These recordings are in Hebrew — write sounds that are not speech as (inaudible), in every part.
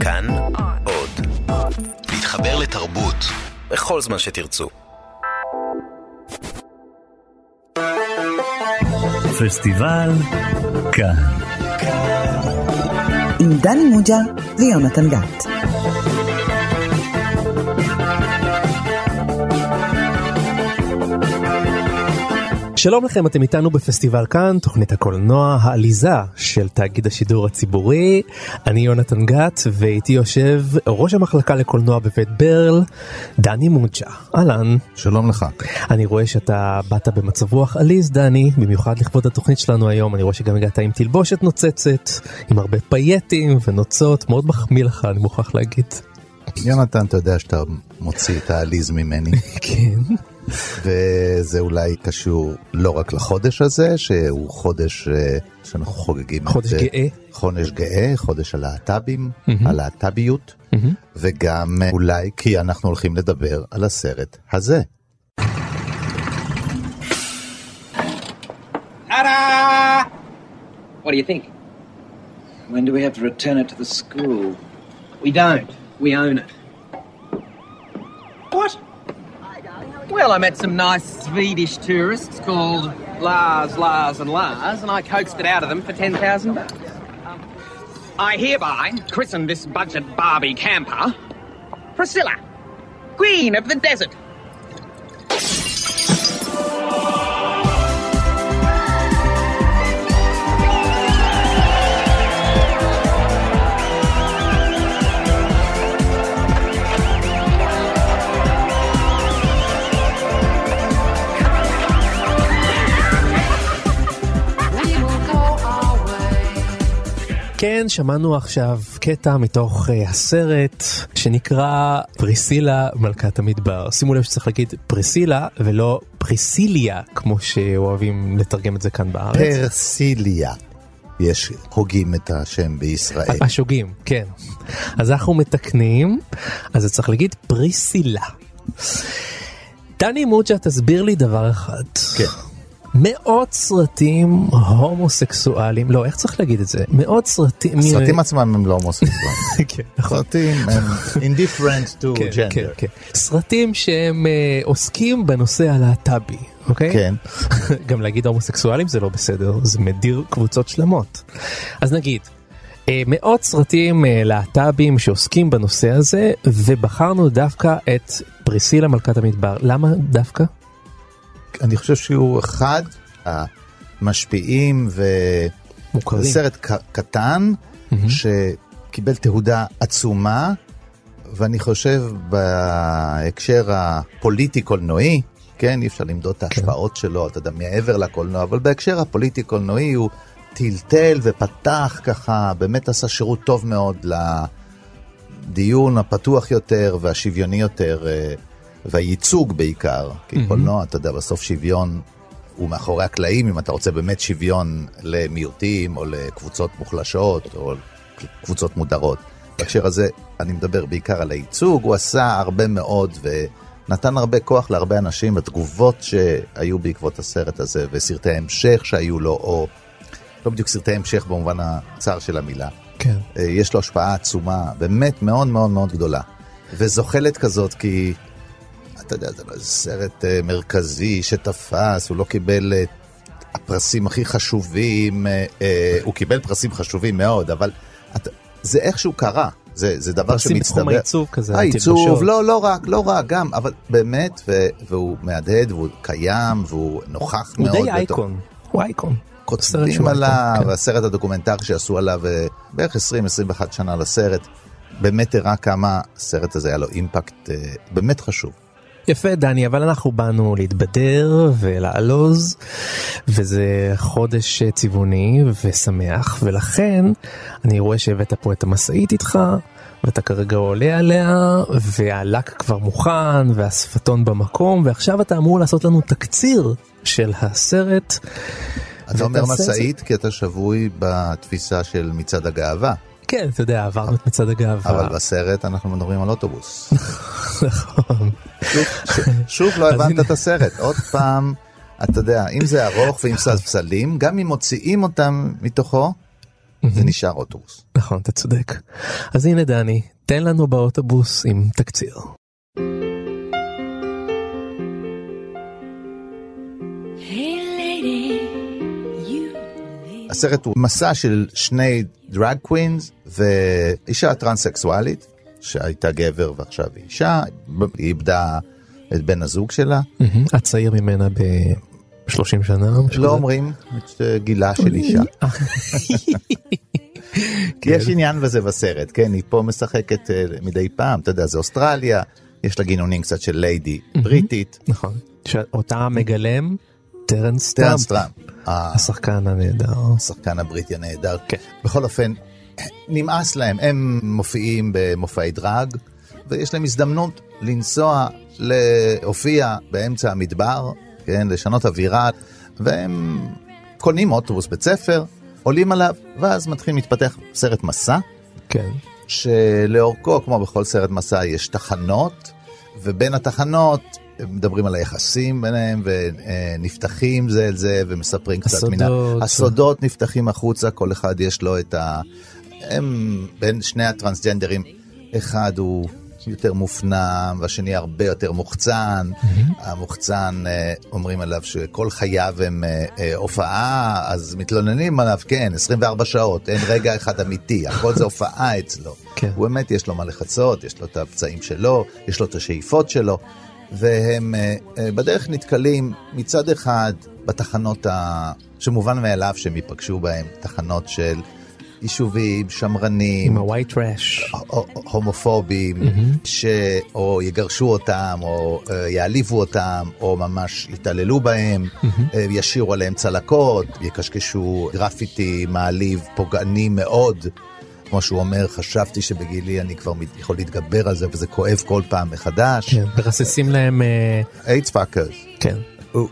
כאן עוד. להתחבר לתרבות בכל זמן שתרצו. פסטיבל כאן. עם דני מוג'ה ויונתן גת. שלום לכם, אתם איתנו בפסטיבל כאן, תוכנית הקולנוע העליזה של תאגיד השידור הציבורי. אני יונתן גת, ואיתי יושב ראש המחלקה לקולנוע בבית ברל, דני מוג'ה. אהלן. שלום לך. אני רואה שאתה באת במצב רוח עליז, דני, במיוחד לכבוד התוכנית שלנו היום. אני רואה שגם הגעת עם תלבושת נוצצת, עם הרבה פייטים ונוצות, מאוד מחמיא לך, אני מוכרח להגיד. יונתן, אתה יודע שאתה מוציא את העליז ממני. (laughs) כן. וזה אולי קשור לא רק לחודש הזה, שהוא חודש אה, שאנחנו חוגגים. חודש את, אה, גאה. חודש גאה, חודש הלהט"בים. הלהט"ביות, וגם אה, אולי כי אנחנו הולכים לדבר על הסרט הזה. What do you think? When do we have to return it to the school? We don't. We own it. What? Well, I met some nice Swedish tourists called Lars, Lars, and Lars, and I coaxed it out of them for 10,000 bucks. Um, I hereby christen this budget Barbie camper Priscilla, Queen of the Desert. כן, שמענו עכשיו קטע מתוך uh, הסרט שנקרא פריסילה מלכת המדבר. שימו לב שצריך להגיד פריסילה ולא פריסיליה, כמו שאוהבים לתרגם את זה כאן בארץ. פרסיליה. יש הוגים את השם בישראל. השוגים, כן. אז אנחנו מתקנים, אז צריך להגיד פריסילה. דני מוג'ה, תסביר לי דבר אחד. כן. מאות סרטים הומוסקסואלים, לא, איך צריך להגיד את זה? מאות סרטים... הסרטים עצמם הם לא הומוסקסואלים. (laughs) כן, נכון. סרטים הם (laughs) indifferent to כן, כן, gender. כן. סרטים שהם אה, עוסקים בנושא הלהט"בי, אוקיי? כן. (laughs) גם להגיד הומוסקסואלים זה לא בסדר, זה מדיר קבוצות שלמות. אז נגיד, אה, מאות סרטים אה, להט"בים שעוסקים בנושא הזה, ובחרנו דווקא את פריסילה מלכת המדבר. למה דווקא? אני חושב שהוא אחד המשפיעים ו... מוכרים. זה סרט ק- קטן שקיבל תהודה עצומה ואני חושב בהקשר הפוליטי קולנועי כן אי אפשר למדוד את ההשפעות שלו אתה יודע מעבר לקולנוע אבל בהקשר הפוליטי קולנועי הוא טלטל ופתח ככה באמת עשה שירות טוב מאוד לדיון הפתוח יותר והשוויוני יותר אה, והייצוג בעיקר כי קולנוע אתה יודע בסוף שוויון הוא מאחורי הקלעים אם אתה רוצה באמת שוויון למיעוטים או לקבוצות מוחלשות או קבוצות מודרות. בהקשר הזה אני מדבר בעיקר על הייצוג, הוא עשה הרבה מאוד ונתן הרבה כוח להרבה אנשים בתגובות שהיו בעקבות הסרט הזה וסרטי המשך שהיו לו, או לא בדיוק סרטי המשך במובן הצר של המילה. כן. אה, יש לו השפעה עצומה, באמת מאוד מאוד מאוד גדולה. וזוחלת כזאת כי, אתה יודע, זה לא איזה סרט אה, מרכזי שתפס, הוא לא קיבל אה, הפרסים הכי חשובים, אה, הוא קיבל פרסים חשובים מאוד, אבל אתה, זה איכשהו קרה. זה, זה דבר פרסים שמצטבר. בתחום העיצוב כזה, העיצוב. לא, לא רק, לא רק, גם, אבל באמת, ו, והוא מהדהד, והוא קיים, והוא נוכח הוא מאוד. די בתוך- אייקון. הוא אייקון. כותבים עליו, כן. הסרט הדוקומנטרי שעשו עליו בערך 20-21 שנה לסרט, באמת הראה כמה הסרט הזה היה לו אימפקט באמת חשוב. יפה דני אבל אנחנו באנו להתבדר ולעלוז וזה חודש צבעוני ושמח ולכן אני רואה שהבאת פה את המשאית איתך ואתה כרגע עולה עליה והלק כבר מוכן והשפתון במקום ועכשיו אתה אמור לעשות לנו תקציר של הסרט. אתה אומר. משאית כי אתה שבוי בתפיסה של מצעד הגאווה, כן אתה יודע עברנו את מצעד הגאווה. אבל בסרט אנחנו מדברים על אוטובוס. (laughs) נכון. שוב- לא הבנת. את הסרט, עוד פעם, אתה יודע, אם זה ארוך ועם ספסלים, גם אם מוציאים אותם מתוכו, זה נשאר אוטובוס. נכון, אתה צודק. אז הנה דני, תן לנו באוטובוס עם תקציר. הסרט הוא מסע של שני דרג קווינס ואישה טרנסקסואלית שהייתה גבר ועכשיו היא אישה, היא איבדה את בן הזוג שלה. הצעיר ממנה ב-30 שנה? לא אומרים את גילה של אישה. (laughs) יש עניין בזה בסרט, כן, היא פה משחקת אה, מדי פעם, אתה יודע, זה אוסטרליה, יש לה גינונים קצת של ליידי בריטית. נכון. שאותה מגלם טרנס טרנס סטמפ, סטמפ, השחקן הנהדר. השחקן הבריטי הנהדר. כן. בכל אופן, נמאס להם, הם מופיעים במופעי דראג, ויש להם הזדמנות לנסוע, להופיע באמצע המדבר, כן, לשנות אווירה, והם קונים אוטובוס בית ספר, עולים עליו, ואז מתחיל להתפתח סרט מסע, כן. שלאורכו, כמו בכל סרט מסע, יש תחנות, ובין התחנות מדברים על היחסים ביניהם, ונפתחים זה אל זה, ומספרים קצת מן. הסודות. נפתחים החוצה, כל אחד יש לו את ה... הם בין שני הטרנסג'נדרים, אחד הוא יותר מופנם, והשני הרבה יותר מוחצן. המוחצן, אה, אומרים עליו שכל חייו הם אה, אה, הופעה, אז מתלוננים עליו, כן, 24 שעות, אין רגע אחד אמיתי, הכל זה הופעה אצלו. כן. הוא באמת, יש לו מה לחצות, יש לו את הפצעים שלו, יש לו את השאיפות שלו, והם אה, אה, בדרך נתקלים מצד אחד בתחנות ה... שמובן מאליו שהם ייפגשו בהם, תחנות של יישובים, שמרנים, עם ה-white trash. הו- הומופובים, ש... או יגרשו אותם, או אה, יעליבו אותם, או ממש יתעללו בהם, אה, ישירו עליהם צלקות, יקשקשו גרפיטי מעליב, פוגעני מאוד. כמו שהוא אומר, חשבתי שבגילי אני כבר יכול להתגבר על זה, וזה כואב כל פעם מחדש. כן, מרססים להם, אה, AIDS fuckers. כן.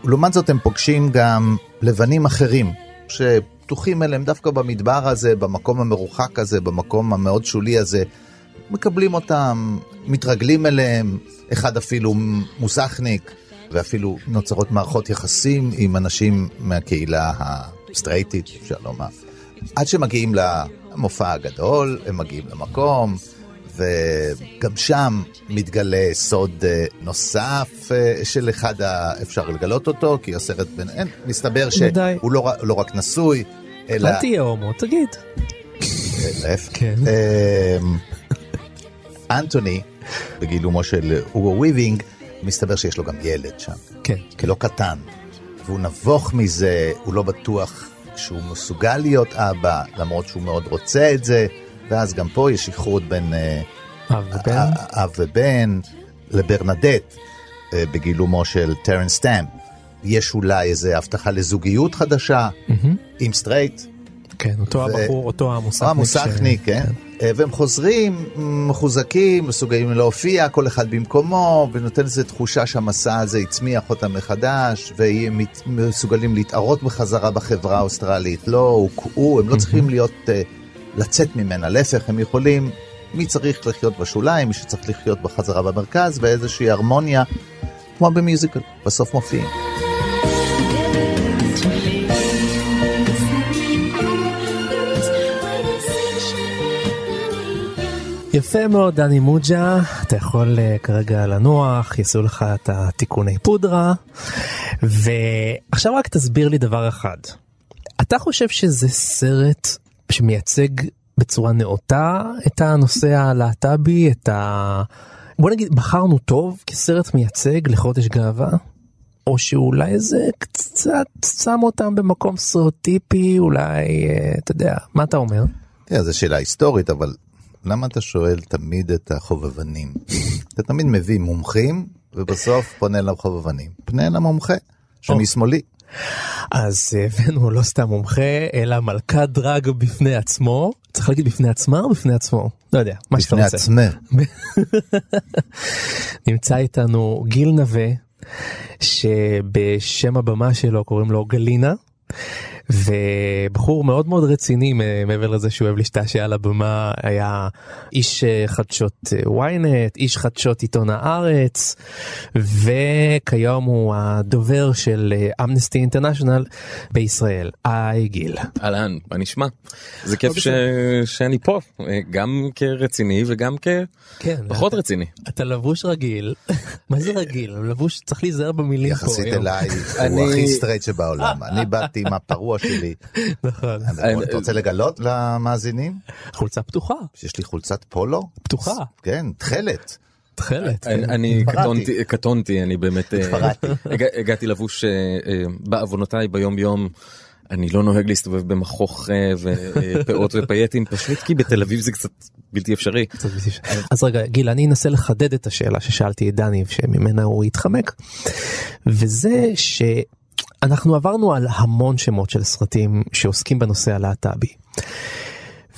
לעומת זאת הם פוגשים גם לבנים אחרים שפתוחים אליהם דווקא במדבר הזה, במקום המרוחק הזה, במקום המאוד שולי הזה. מקבלים אותם, מתרגלים אליהם, אחד אפילו מוסכניק, ואפילו נוצרות מערכות יחסים עם אנשים מהקהילה הסטרייטית, אפשר לומר. עד שמגיעים למופע הגדול, הם מגיעים למקום, וגם שם מתגלה סוד אה, נוסף אה, של אחד ה... אפשר לגלות אותו, כי הסרט בין... אין, מסתבר. שהוא לא, לא רק נשוי, אלא... אל תהיה הומו, תגיד. כן. אמ, אנטוני, בגילומו של אוגו וויבינג, מסתבר שיש לו גם ילד שם, כן. כלא קטן. והוא נבוך מזה, הוא לא בטוח שהוא מסוגל להיות אבא, למרות שהוא מאוד רוצה את זה, ואז גם פה יש איחוד בין אה, אב ובן. ה- אב ובן לברנדט, אה, בגילומו של טרנס סטמפ. יש אולי איזו הבטחה לזוגיות חדשה, עם סטרייט, כן, אותו ו- הבחור, אותו המוסכניק. המוסכניק, ש- כן. אה, והם חוזרים מחוזקים, מסוגלים להופיע, כל אחד במקומו, ונותן איזו תחושה שהמסע הזה הצמיח אותם מחדש, והם מסוגלים להתערות בחזרה בחברה האוסטרלית. לא הוקעו, הם לא צריכים להיות, אה, לצאת ממנה, להפך, הם יכולים, מי צריך לחיות בשוליים, מי שצריך לחיות בחזרה במרכז, ואיזושהי הרמוניה, כמו במיוזיקל, בסוף מופיעים. יפה מאוד דני מוג'ה, אתה יכול אה, כרגע לנוח, יעשו לך את התיקוני פודרה, ועכשיו רק תסביר לי דבר אחד. אתה חושב שזה סרט שמייצג בצורה נאותה את הנושא הלהט"בי, את ה... בוא נגיד, בחרנו טוב כסרט מייצג לחודש גאווה? או שאולי זה קצת שם אותם במקום סטריאוטיפי, אולי, אה, אתה יודע, מה אתה אומר? תראה, זו שאלה היסטורית, אבל למה אתה שואל תמיד את החובבנים? (laughs) אתה תמיד מביא מומחים, ובסוף פונה לחובבנים. פנה למומחה, שמשמאלי. אז הבאנו לא סתם מומחה, אלא מלכת דרג בפני עצמו. צריך להגיד בפני עצמה או בפני עצמו? לא יודע, מה שאתה בפני רוצה. עצמך. (laughs) נמצא איתנו גיל נווה, שבשם הבמה שלו קוראים לו גלינה, ובחור מאוד מאוד רציני מעבר לזה שהוא אוהב להשתעשע על הבמה היה איש אה, חדשות אה, ynet איש חדשות עיתון הארץ וכיום הוא הדובר של אמנסטי אינטרנשיונל בישראל. היי גיל. אהלן מה נשמע? זה כיף ש... שאני פה גם כרציני וגם כפחות כן, רציני. אתה לבוש רגיל (laughs) מה זה רגיל לבוש צריך להיזהר במילים פה. יחסית אליי הוא הכי סטרייט שבעולם אני באתי עם הפרוע שלי. (laughs) נכון. אתה רוצה לגלות למאזינים? חולצה פתוחה. יש לי חולצת פולו? פתוחה. כן, תכלת. תכלת. אני קטונתי, אני באמת אה, (laughs) הגעתי לבוש אה, אה, בעוונותיי ביום יום. אני לא נוהג להסתובב במכוך ופאות (laughs) ופייטים פשוט כי בתל אביב זה קצת בלתי אפשרי. אז רגע גיל אני אנסה לחדד את השאלה ששאלתי את דני שממנה הוא התחמק וזה ש... אנחנו עברנו על המון שמות של סרטים שעוסקים בנושא הלהט"בי.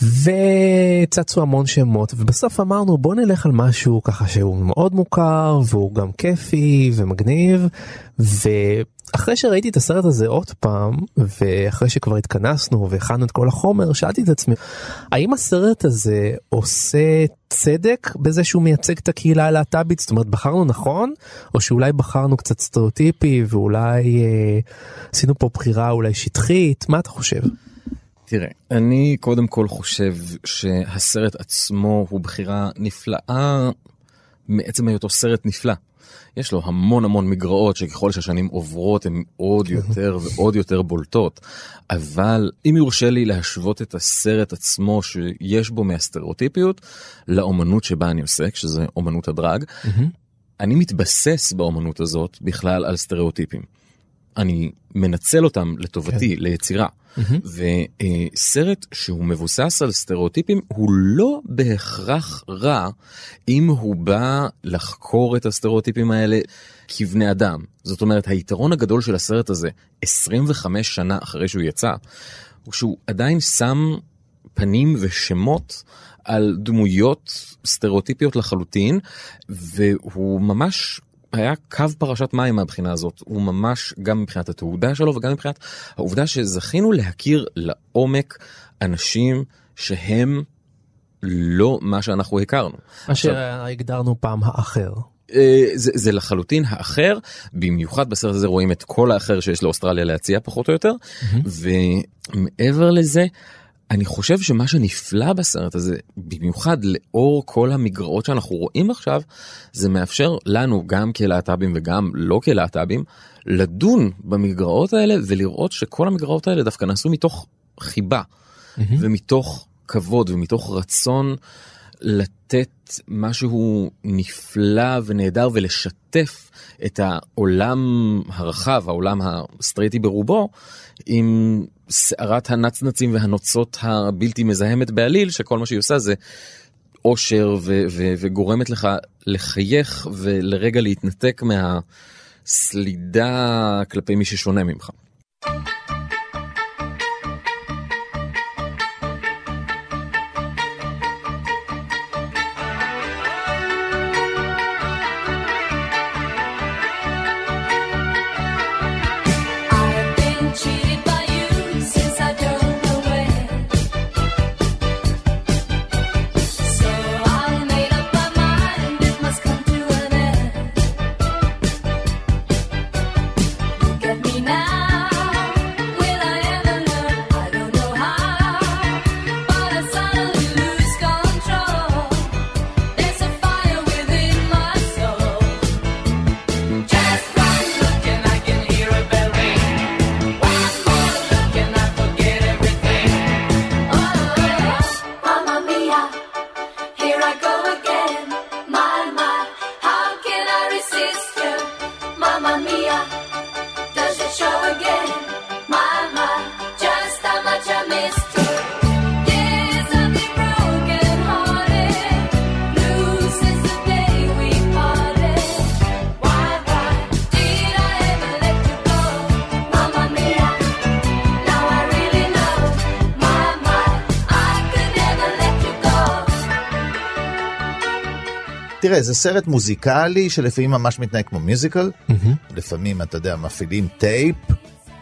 וצצו המון שמות ובסוף אמרנו בוא נלך על משהו ככה שהוא מאוד מוכר והוא גם כיפי ומגניב. ואחרי שראיתי את הסרט הזה עוד פעם ואחרי שכבר התכנסנו והכנו את כל החומר שאלתי את עצמי האם הסרט הזה עושה צדק בזה שהוא מייצג את הקהילה הלהט"בית? זאת אומרת בחרנו נכון או שאולי בחרנו קצת סטריאוטיפי ואולי אה, עשינו פה בחירה אולי שטחית? מה אתה חושב. תראה, אני קודם כל חושב שהסרט עצמו הוא בחירה נפלאה מעצם היותו סרט נפלא. יש לו המון המון מגרעות שככל שהשנים עוברות הן עוד יותר ועוד יותר בולטות. אבל אם יורשה לי להשוות את הסרט עצמו שיש בו מהסטריאוטיפיות לאומנות שבה אני עוסק, שזה אומנות הדרג, אני מתבסס באומנות הזאת בכלל על סטריאוטיפים. אני מנצל אותם לטובתי, כן. ליצירה. Mm-hmm. וסרט שהוא מבוסס על סטריאוטיפים הוא לא בהכרח רע אם הוא בא לחקור את הסטריאוטיפים האלה כבני אדם. זאת אומרת, היתרון הגדול של הסרט הזה, 25 שנה אחרי שהוא יצא, הוא שהוא עדיין שם פנים ושמות על דמויות סטריאוטיפיות לחלוטין, והוא ממש היה קו פרשת מים מהבחינה הזאת, הוא ממש גם מבחינת התעודה שלו וגם מבחינת העובדה שזכינו להכיר לעומק אנשים שהם לא מה שאנחנו הכרנו. מה שהגדרנו פעם האחר. אה, זה, זה לחלוטין האחר, במיוחד בסרט הזה רואים את כל האחר שיש לאוסטרליה להציע פחות או יותר, mm-hmm. ומעבר לזה, אני חושב שמה שנפלא בסרט הזה, במיוחד לאור כל המגרעות שאנחנו רואים עכשיו, זה מאפשר לנו, גם כלהט"בים וגם לא כלהט"בים, לדון במגרעות האלה ולראות שכל המגרעות האלה דווקא נעשו מתוך חיבה mm-hmm. ומתוך כבוד ומתוך רצון לתת משהו נפלא ונהדר ולשתף את העולם הרחב, העולם הסטרייטי ברובו, עם סערת הנצנצים והנוצות הבלתי מזהמת בעליל, שכל מה שהיא עושה זה אושר ו- ו- וגורמת לך לחייך ולרגע להתנתק מהסלידה כלפי מי ששונה ממך. תראה, זה סרט מוזיקלי שלפעמים ממש מתנהג כמו musical, mm-hmm. לפעמים, אתה יודע, מפעילים טייפ,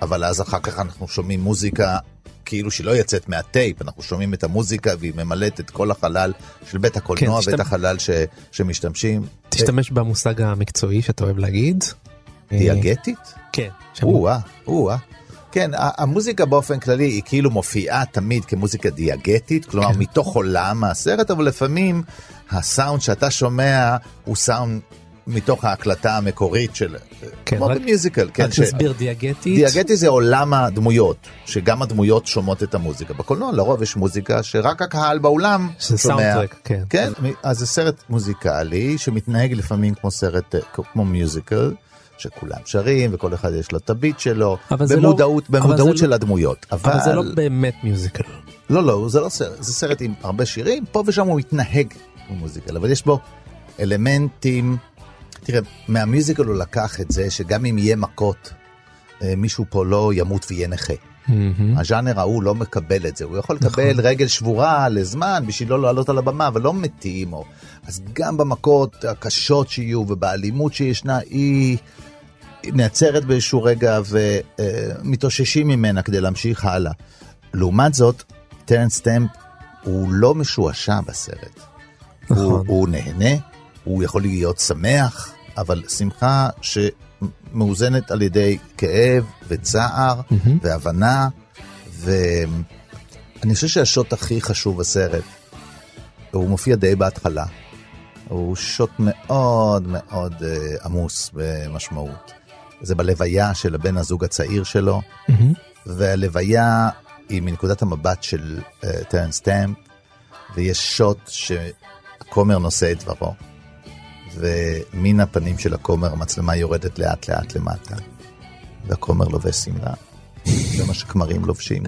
אבל אז אחר כך אנחנו שומעים מוזיקה כאילו שהיא לא יוצאת מהטייפ, אנחנו שומעים את המוזיקה והיא ממלאת את כל החלל של בית הקולנוע כן, תשתמ- ואת החלל ש, שמשתמשים. תשתמש במושג המקצועי שאתה אוהב להגיד. דיאגטית? כן. או-אה, או-אה. כן, המוזיקה באופן כללי היא כאילו מופיעה תמיד כמוזיקה דיאגטית, כלומר כן. מתוך עולם הסרט, אבל לפעמים הסאונד שאתה שומע הוא סאונד מתוך ההקלטה המקורית של, כן, כמו רק- במיוזיקל, כן, רק ש- נסביר דיאגטית. דיאגטי זה עולם הדמויות, שגם הדמויות שומעות את המוזיקה. בקולנוע לרוב יש מוזיקה שרק הקהל באולם שומע. סאונדטרק, כן. כן, אז זה סרט מוזיקלי שמתנהג לפעמים כמו סרט, אה, כמו מיוזיקל. שכולם שרים וכל אחד יש לו את הביט שלו, זה לא- במודעות, במודעות של לא- הדמויות. אבל, אבל זה לא באמת מיוזיקל. לא, לא, זה לא סרט, זה סרט עם הרבה שירים, פה ושם הוא מתנהג כמו מוזיקל, אבל יש בו אלמנטים, תראה, מהמיוזיקל הוא לקח את זה שגם אם יהיה מכות, אה, מישהו פה לא ימות ויהיה נכה. הז'אנר ההוא לא מקבל את זה, הוא יכול לקבל רגל שבורה לזמן בשביל לא לעלות על הבמה, אבל לא מתים. או... אז גם במכות הקשות שיהיו ובאלימות שישנה, היא נעצרת באיזשהו רגע ומתאוששים ממנה כדי להמשיך הלאה. לעומת זאת, טרנס סטמפ הוא לא משועשע בסרט. נכון. הוא, הוא נהנה, הוא יכול להיות שמח, אבל שמחה שמאוזנת על ידי כאב וצער והבנה, ואני חושב שהשוט הכי חשוב בסרט, הוא מופיע די בהתחלה. הוא שוט מאוד מאוד אה, עמוס במשמעות. זה בלוויה של הבן הזוג הצעיר שלו, והלוויה היא מנקודת המבט של אה, טרנס סטמפ, ויש שוט שהכומר נושא את דברו, ומן הפנים של הכומר המצלמה יורדת לאט לאט למטה, והכומר לובש שמלה, זה מה שכמרים לובשים,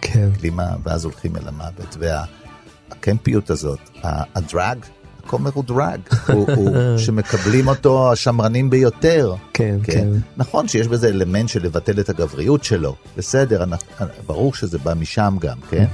כן. גלימה, ואז הולכים אל המוות, והקמפיות הזאת, הדרג, הכומר הוא דרג, הוא, הוא (laughs) שמקבלים אותו השמרנים ביותר. כן, כן. נכון שיש בזה אלמנט של לבטל את הגבריות שלו, בסדר, אנחנו- ברור שזה בא משם גם, כן?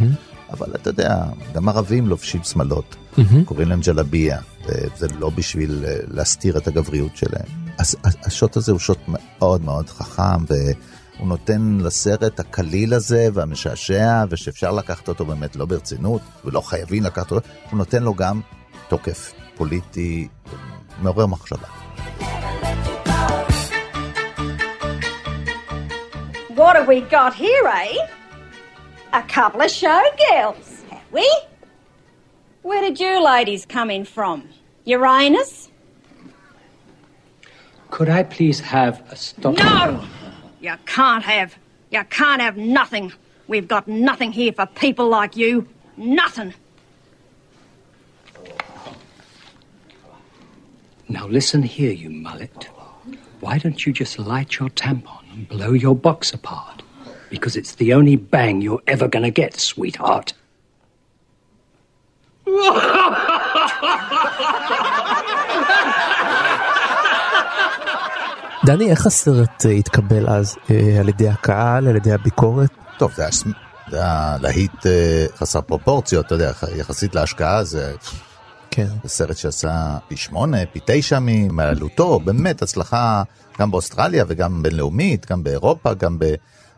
אבל אתה יודע, גם ערבים לובשים שמלות, קוראים להם ג'לביה, וזה לא בשביל אה, להסתיר את הגבריות שלהם. אז השוט הזה הוא שוט מאוד מאוד חכם, והוא נותן לסרט הקליל הזה והמשעשע, ושאפשר לקחת אותו באמת לא ברצינות, ולא חייבים לקחת אותו, הוא נותן לו גם תוקף פוליטי אה, מעורר מחשבה. What have we got here, eh? A couple of showgirls, have we? Where did you ladies come in from? Uranus? Could I please have a stop? No! You can't have. You can't have nothing. We've got nothing here for people like you. Nothing. Now listen here, you mullet. Why don't you just light your tampon and blow your box apart? Because it's the only bang you're ever gonna get, sweetheart. דני, איך הסרט אה, התקבל אז אה, על ידי הקהל, על ידי הביקורת? טוב, זה היה, להיט אה, חסר פרופורציות, אתה יודע, יחסית להשקעה זה, כן. זה סרט שעשה פי שמונה, פי תשע מעלותו, באמת הצלחה גם באוסטרליה וגם בינלאומית, גם באירופה, גם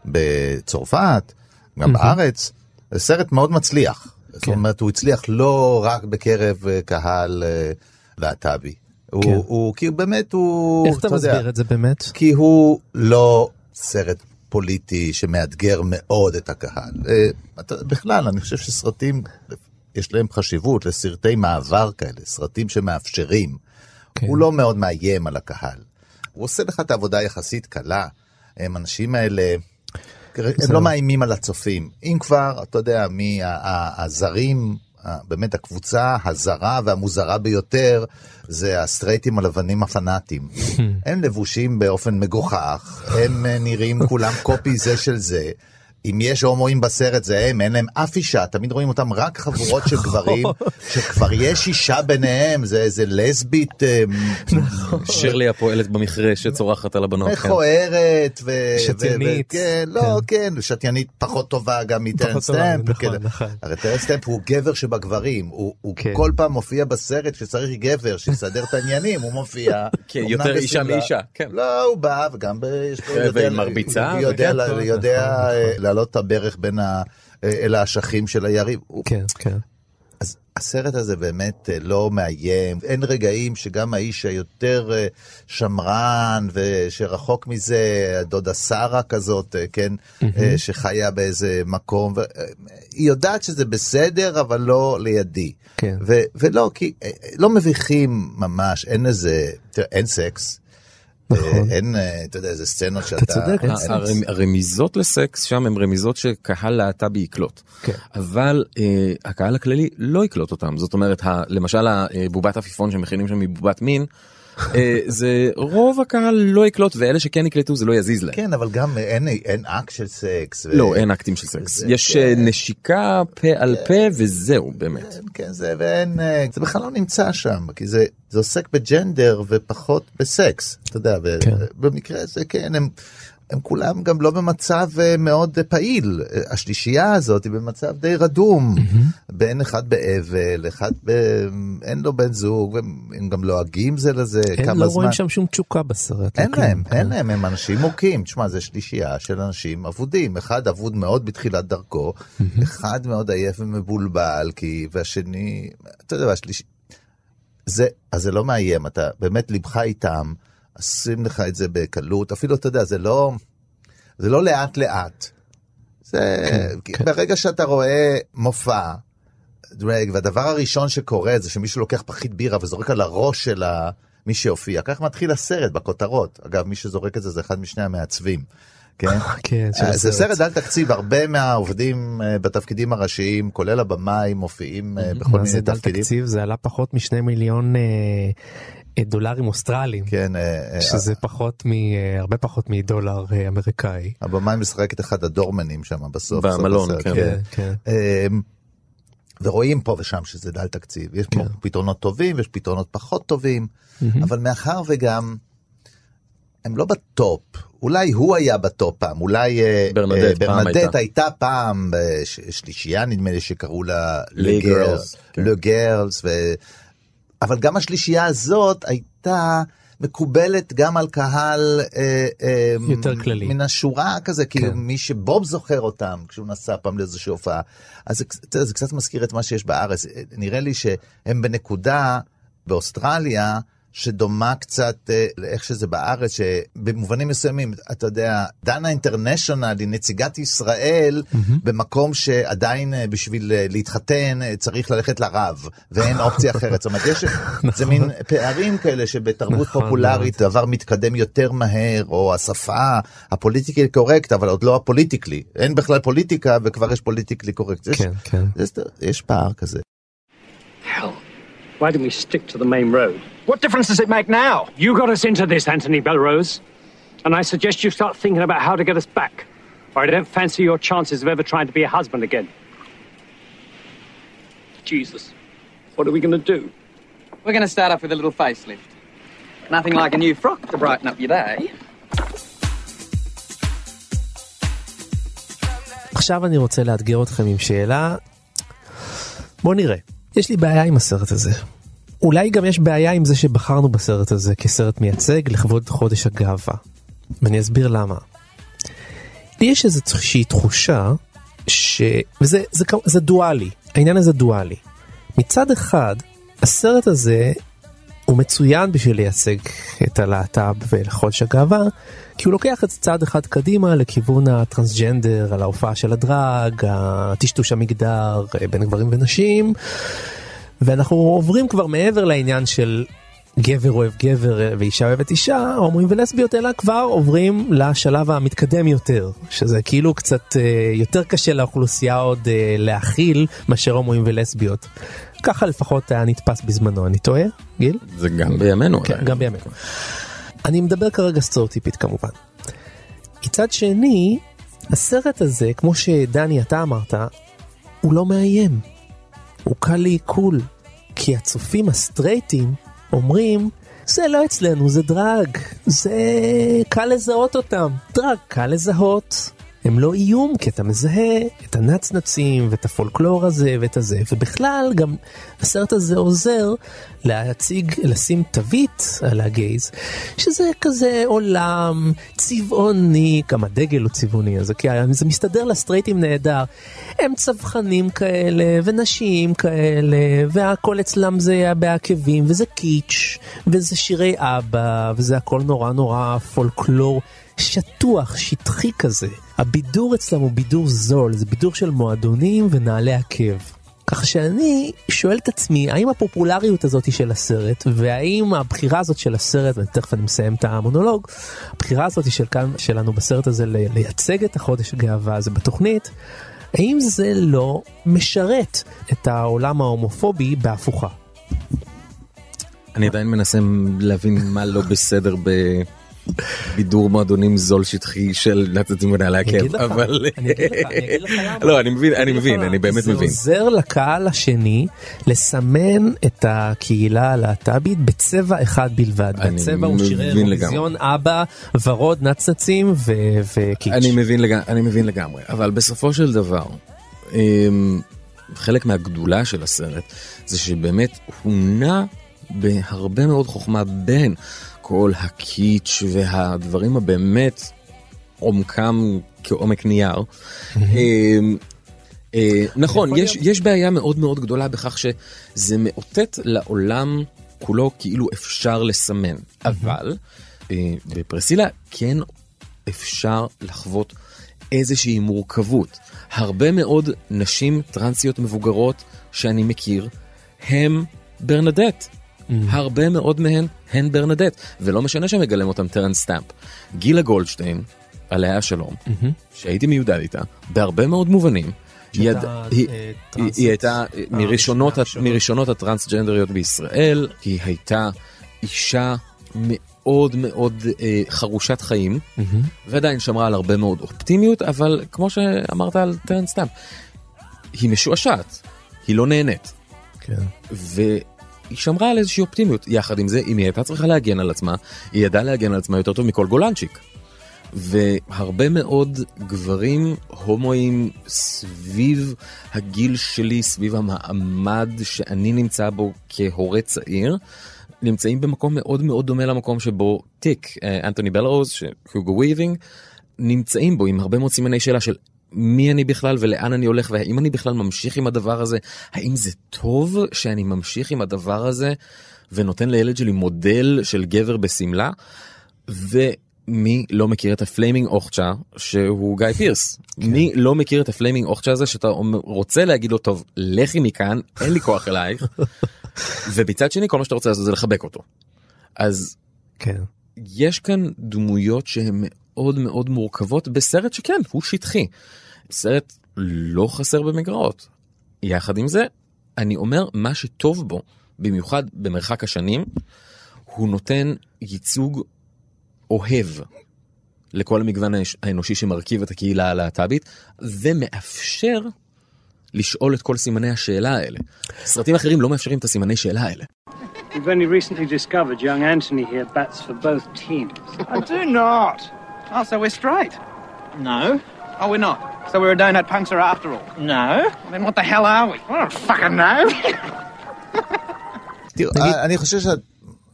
בצרפת, גם בארץ. זה סרט מאוד מצליח. זאת כן. אומרת, הוא הצליח לא רק בקרב אה, קהל אה, להט"בי. הוא, כן. הוא, כי באמת הוא, איך אתה יודע, מסביר את זה באמת? כי הוא לא סרט פוליטי שמאתגר מאוד את הקהל. אה, בכלל, אני חושב שסרטים, יש להם חשיבות לסרטי מעבר כאלה, סרטים שמאפשרים. כן. הוא לא מאוד מאיים על הקהל. הוא עושה לך את העבודה יחסית קלה. הם האנשים האלה, הם לא מאיימים על הצופים. אם כבר, אתה יודע, מי הזרים, באמת הקבוצה הזרה והמוזרה ביותר, זה הסטרייטים הלבנים הפנאטים. (laughs) הם לבושים באופן מגוחך, הם אה, נראים כולם קופי זה של זה. אם יש הומואים בסרט זה הם, אין להם אף אישה, תמיד רואים אותם רק חבורות של גברים, שכבר יש אישה ביניהם, זה איזה לסבית. אה, שירלי הפועלת במכרה שצורחת על הבנות. כן. מכוערת. ו- שתיינית. כן, לא, כן, שתיינית פחות טובה גם טובה, סטמפ. נכון, כן. נכון. הרי טרנס סטמפ הוא גבר שבגברים, הוא הוא כן. כל פעם מופיע בסרט שצריך גבר שיסדר את העניינים, הוא מופיע. (laughs) כן, יותר אישה מאישה, כן. לא, הוא בא וגם יש לו... כן, יודע- והיא מרביצה, הוא יודע וכן, להעלות את הברך בין ה... אל האשכים של היריב. כן, כן. אז הסרט הזה באמת אה, לא מאיים, אין רגעים שגם האיש היותר אה, שמרן ושרחוק מזה, הדודה שרה כזאת, אה, כן, אה, שחיה באיזה מקום, היא יודעת שזה בסדר, אבל לא לידי. כן. ו- ולא, כי לא מביכים ממש, אין איזה, תראה, אין סקס. נכון. אה, אין, אה, אתה יודע, איזה סצנות שאתה... צודק, סקס. הרמ- הרמיזות לסקס שם הן רמיזות שקהל להט"בי יקלוט. כן. אבל אה, הקהל הכללי לא יקלוט אותם. זאת אומרת, ה, למשל הבובת עפיפון שמכינים שם מבובת מין, זה רוב הקהל לא יקלוט ואלה שכן יקלטו זה לא יזיז להם. כן, אבל גם אין, אין אקט של סקס. ו- לא, אין אקטים של סקס. וזה- יש כן. אה, נשיקה פה על פה וזהו באמת. כן, כן, זה, ואין, אה, זה בכלל לא נמצא שם, כי זה, זה עוסק בג'נדר ופחות בסקס, אתה יודע, כן. ובמקרה הזה כן, הם, הם כולם גם לא במצב אה, מאוד אה, פעיל, אה, השלישייה הזאת היא במצב די רדום, בין אחד באבל, אחד ב... אין לו בן זוג, והם גם לועגים זה לזה, כמה לא זמן. רואים שם שום תשוקה בסרט. אין לא כלום, להם, כן. אין להם, הם אנשים מוכים. תשמע, זה שלישייה של אנשים אבודים. אחד אבוד מאוד בתחילת דרכו, אחד מאוד עייף ומבולבל, כי, והשני, אתה יודע, השלישי... זה, אז זה לא מאיים, אתה באמת ליבך איתם, עושים לך את זה בקלות, אפילו, אתה יודע, זה לא, זה לא לאט לאט. זה, כי כן. ברגע שאתה רואה מופע, דרג, והדבר הראשון שקורה זה שמישהו לוקח פחית בירה וזורק על הראש של ה- מי שהופיע, כך מתחיל הסרט בכותרות. אגב, מי שזורק את זה זה אחד משני המעצבים. כן? (laughs) כן, אה, זה. סרט דל תקציב, הרבה מהעובדים אה, בתפקידים הראשיים, כולל הבמאי, מופיעים אה, בכל מה מיני זה דל תפקידים. תקציב? זה עלה פחות משני מיליון דולרים אוסטרליים. כן, אה, אה, שזה פחות מ... אה, הרבה פחות מדולר אה, אמריקאי. הבמאי משחק את אחד הדורמנים שם בסוף. במלון, סוף הסרט, כן. כן. אמ, ורואים פה ושם שזה דל תקציב. יש כן. פה פתרונות טובים ויש פתרונות פחות טובים, אבל מאחר וגם הם לא בטופ, אולי הוא היה בטופ פעם, אולי אה, ברנדט אה, פעם הייתה. הייתה פעם אה, שלישייה נדמה לי שקראו לה לי גרלס, כן. לגרלס, אבל גם השלישייה הזאת הייתה מקובלת גם על קהל אה, אה, יותר כללי. מן השורה כזה, כי כן. מי שבוב זוכר אותם כשהוא נסע פעם לאיזושהי הופעה. אז זה, זה קצת מזכיר את מה שיש בארץ. נראה לי שהם בנקודה באוסטרליה שדומה קצת אה, לאיך שזה בארץ, שבמובנים מסוימים, אתה יודע, דנה אינטרנשיונל היא נציגת ישראל במקום שעדיין אה, בשביל אה, להתחתן צריך ללכת לרב, ואין (laughs) אופציה אחרת. זאת אומרת, יש, זה מין פערים כאלה שבתרבות נכון פופולרית דבר מתקדם יותר מהר, או השפה הפוליטיקלי קורקט, אבל עוד לא הפוליטיקלי. אין בכלל פוליטיקה וכבר יש פוליטיקלי קורקט. יש, כן, כן. יש, יש פער כזה. Hell, why didn't we stick to the main road? What difference does it make now? You got us into this, Anthony Belrose. And I suggest you start thinking about how to get us back. Or I don't fancy your chances of ever trying to be a husband again. Jesus. What are we going to do? We're going to start off with a little facelift. Nothing like a new frock to brighten up your day. עכשיו אני רוצה לאתגר אתכם עם שאלה. בוא נראה. יש לי בעיה עם הסרט הזה. אולי גם יש בעיה עם זה שבחרנו בסרט הזה כסרט מייצג לכבוד חודש הגאווה. ואני אסביר למה. לי יש איזושהי תחושה ש... וזה זה, כ- זה דואלי, העניין הזה דואלי. מצד אחד, הסרט הזה הוא מצוין בשביל לייצג את הלהט"ב ולחודש הגאווה, כי הוא לוקח את זה צעד אחד קדימה לכיוון הטרנסג'נדר, על ההופעה של הדרג, הטשטוש המגדר אה, בין גברים ונשים, ואנחנו עוברים כבר מעבר לעניין של גבר אוהב גבר אה, ואישה אוהבת אישה, הומואים ולסביות, אלא כבר עוברים לשלב המתקדם יותר, שזה כאילו קצת אה, יותר קשה לאוכלוסייה עוד להכיל מאשר הומואים ולסביות. ככה לפחות היה נתפס בזמנו, אני טועה, גיל? זה גם בימינו. כן. גם בימינו. אני מדבר כרגע סטריאוטיפית כמובן. מצד שני, הסרט הזה, כמו שדני אתה אמרת, הוא לא מאיים. הוא קל לעיכול. כי הצופים הסטרייטים אומרים, זה לא אצלנו, זה דרג. זה קל לזהות אותם. דרג קל לזהות. הם לא איום, כי אתה מזהה את הנצנצים ואת הפולקלור הזה ואת הזה, ובכלל גם הסרט הזה עוזר להציג, לשים תווית על הגייז, שזה כזה עולם צבעוני, גם הדגל הוא צבעוני, אז כי זה מסתדר לסטרייטים נהדר. הם צווחנים כאלה, ונשיים כאלה, והכל אצלם זה בעקבים, וזה קיץ', וזה שירי אבא, וזה הכל נורא נורא פולקלור. שטוח, שטחי כזה. הבידור אצלם הוא בידור זול, זה בידור של מועדונים ונעלי עקב. כך שאני שואל את עצמי, האם הפופולריות הזאת של הסרט, והאם הבחירה הזאת של הסרט, ותכף אני מסיים את המונולוג, הבחירה הזאת של כאן, שלנו בסרט הזה לייצג את החודש הגאווה הזה בתוכנית, האם זה לא משרת את העולם ההומופובי בהפוכה? אני עדיין מנסה להבין מה לא בסדר ב... בידור מועדונים זול שטחי של נתתי מנהל העקב אבל לא אני מבין אני מבין אני באמת מבין. זה עוזר לקהל השני לסמן את הקהילה הלהט"בית בצבע אחד בלבד בצבע הוא שירי אירוויזיון אבא ורוד נצנצים וקיץ'. אני מבין לגמרי אני מבין לגמרי אבל בסופו של דבר. אמ, חלק מהגדולה של הסרט זה שבאמת הוא נע בהרבה מאוד חוכמה בין כל הקיץ' והדברים הבאמת עומקם כעומק נייר. אמ, אה, נכון, יש בעיה מאוד מאוד גדולה בכך שזה מאותת לעולם כולו כאילו אפשר לסמן, אבל אה, בפרסילה כן אפשר לחוות איזושהי מורכבות. הרבה מאוד נשים טרנסיות מבוגרות שאני מכיר הם ברנדט. Mm. הרבה מאוד מהן הן ברנדט, ולא משנה שמגלם אותם טרנס סטאמפ. גילה גולדשטיין, עליה השלום, mm-hmm. שהייתי מיודד איתה, בהרבה מאוד מובנים, היא, אה, היא, היא, היא הייתה אה, מראשונות, מראשונות הטרנסג'נדריות בישראל, היא הייתה אישה מאוד מאוד אה, חרושת חיים, mm-hmm. ועדיין שמרה על הרבה מאוד אופטימיות, אבל כמו שאמרת על טרנס סטאמפ, היא משועשעת, היא לא נהנית. כן. היא שמרה על איזושהי אופטימיות. יחד עם זה, אם היא הייתה צריכה להגן על עצמה, היא ידעה להגן על עצמה יותר טוב מכל גולנצ'יק. והרבה מאוד גברים הומואים סביב הגיל שלי, סביב המעמד שאני נמצא בו כהורה צעיר, נמצאים במקום מאוד מאוד דומה למקום שבו טיק, אה, אנטוני בלרוז, הוגו וויבינג, נמצאים בו עם הרבה מאוד סימני שאלה של מי אני בכלל ולאן אני הולך והאם אני בכלל ממשיך עם הדבר הזה האם זה טוב שאני ממשיך עם הדבר הזה ונותן לילד שלי מודל של גבר בשמלה. ומי לא מכיר את ה flaming אוכצ'ה שהוא גיא פירס כן. מי לא מכיר את ה flaming אוכצ'ה הזה שאתה רוצה להגיד לו טוב לכי מכאן אין לי כוח אלייך (laughs) ובצד שני כל מה שאתה רוצה לעשות זה לחבק אותו. אז כן. יש כאן דמויות שהן מאוד מאוד מורכבות בסרט שכן, הוא שטחי. סרט לא חסר במגרעות. יחד עם זה, אני אומר, מה שטוב בו, במיוחד במרחק השנים, הוא נותן ייצוג אוהב לכל המגוון האנושי שמרכיב את הקהילה הלהט"בית, ומאפשר לשאול את כל סימני השאלה האלה. סרטים אחרים לא מאפשרים את הסימני שאלה האלה. We've only recently discovered young Anthony here bats for both teams. I do not. Oh, so we're straight? No. Oh, we're not? So we're a donut puncher after all? No. Then what the hell are we? I don't fucking know. (laughs) תראו, אני חושב ש...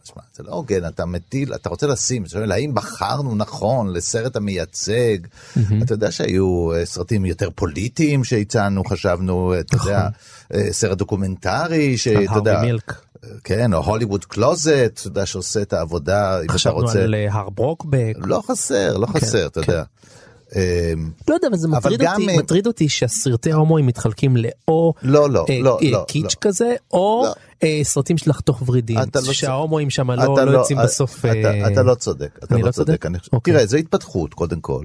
שמע, זה לא הוגן, אתה מטיל, אתה רוצה לשים, שואל, האם בחרנו נכון לסרט המייצג? אתה יודע שהיו אה, סרטים יותר פוליטיים שהצענו, חשבנו, אתה יודע, נכון. אה, סרט דוקומנטרי, שאתה יודע, כן, או Celluloid Closet, אתה יודע, שעושה את העבודה, אם אתה רוצה. חשבנו על אה, הר ברוקבק. לא חסר, לא כן, חסר, אתה כן. יודע. אמ, לא יודע, אבל זה מטריד אותי, אה, מטריד אותי שהסרטי ההומואים מתחלקים לאו לא, לא, אה, לא, לא, קיטש. כזה, או סרטים של לחתוך ורידים, שההומואים שם לא יוצאים בסוף. אתה לא צודק, אתה לא צודק. אוקיי. תראה, זה התפתחות קודם כל.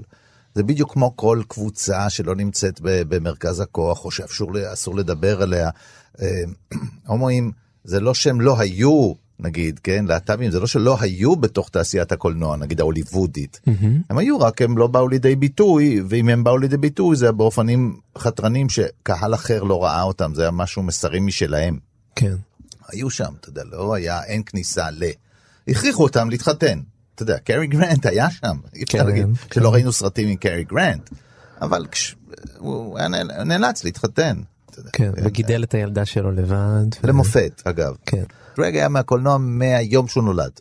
זה בדיוק כמו כל קבוצה שלא נמצאת במרכז הכוח, או שאסור לדבר עליה. (clears throat) הומואים... זה לא שהם לא היו נגיד, כן, להט"בים, זה לא שלא היו בתוך תעשיית הקולנוע, נגיד ההוליוודית. הם היו, רק הם לא באו לידי ביטוי, ואם הם באו לידי ביטוי זה היה באופנים חתרנים שקהל אחר לא ראה אותם, זה היה משהו מסרים משלהם. כן. היו שם, אתה יודע, לא היה, אין כניסה ל... הכריחו אותם להתחתן. אתה יודע, קרי גרנט היה שם, אי אפשר כן, להגיד כן. שלא ראינו סרטים עם קרי גרנט, אבל כש... הוא היה נאל- נאלץ להתחתן. כן, וגידל את הילדה שלו לבד. למופת, אגב. כן. דרג היה מהקולנוע מהיום שהוא נולד.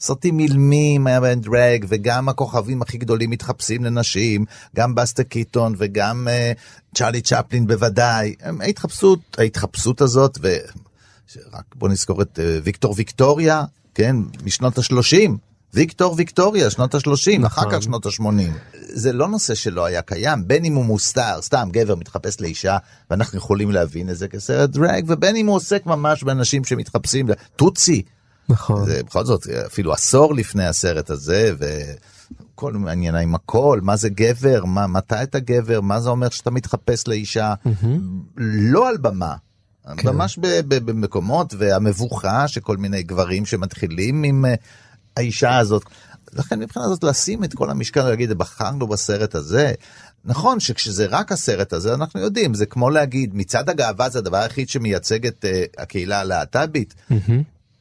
סרטים אילמים היה בהם דרג, וגם הכוכבים הכי גדולים מתחפשים לנשים, גם בסטה קיטון וגם אה, צ'רלי צ'פלין בוודאי. ההתחפשות, ההתחפשות הזאת, ורק בוא נזכור את אה, ויקטור ויקטוריה, כן, משנות ה-30. ויקטור ויקטוריה, שנות ה-30, אחר כך שנות ה-80. זה לא נושא שלא היה קיים, בין אם הוא מוסתר, סתם גבר מתחפש לאישה, ואנחנו יכולים להבין את זה כסרט דרג, ובין אם הוא עוסק ממש באנשים שמתחפשים, טוצי, נכון. זה בכל זאת אפילו עשור לפני הסרט הזה, וכל עניינה עם הכל, מה זה גבר, מה, מתי אתה גבר, מה זה אומר שאתה מתחפש לאישה, לא על במה. ממש ב- ב- במקומות והמבוכה שכל מיני גברים שמתחילים עם אה, האישה הזאת. לכן מבחינה זאת לשים את כל המשקל ולהגיד בחרנו בסרט הזה. נכון שכשזה רק הסרט הזה אנחנו יודעים זה כמו להגיד מצעד הגאווה זה הדבר היחיד שמייצג את uh, הקהילה הלהט"בית.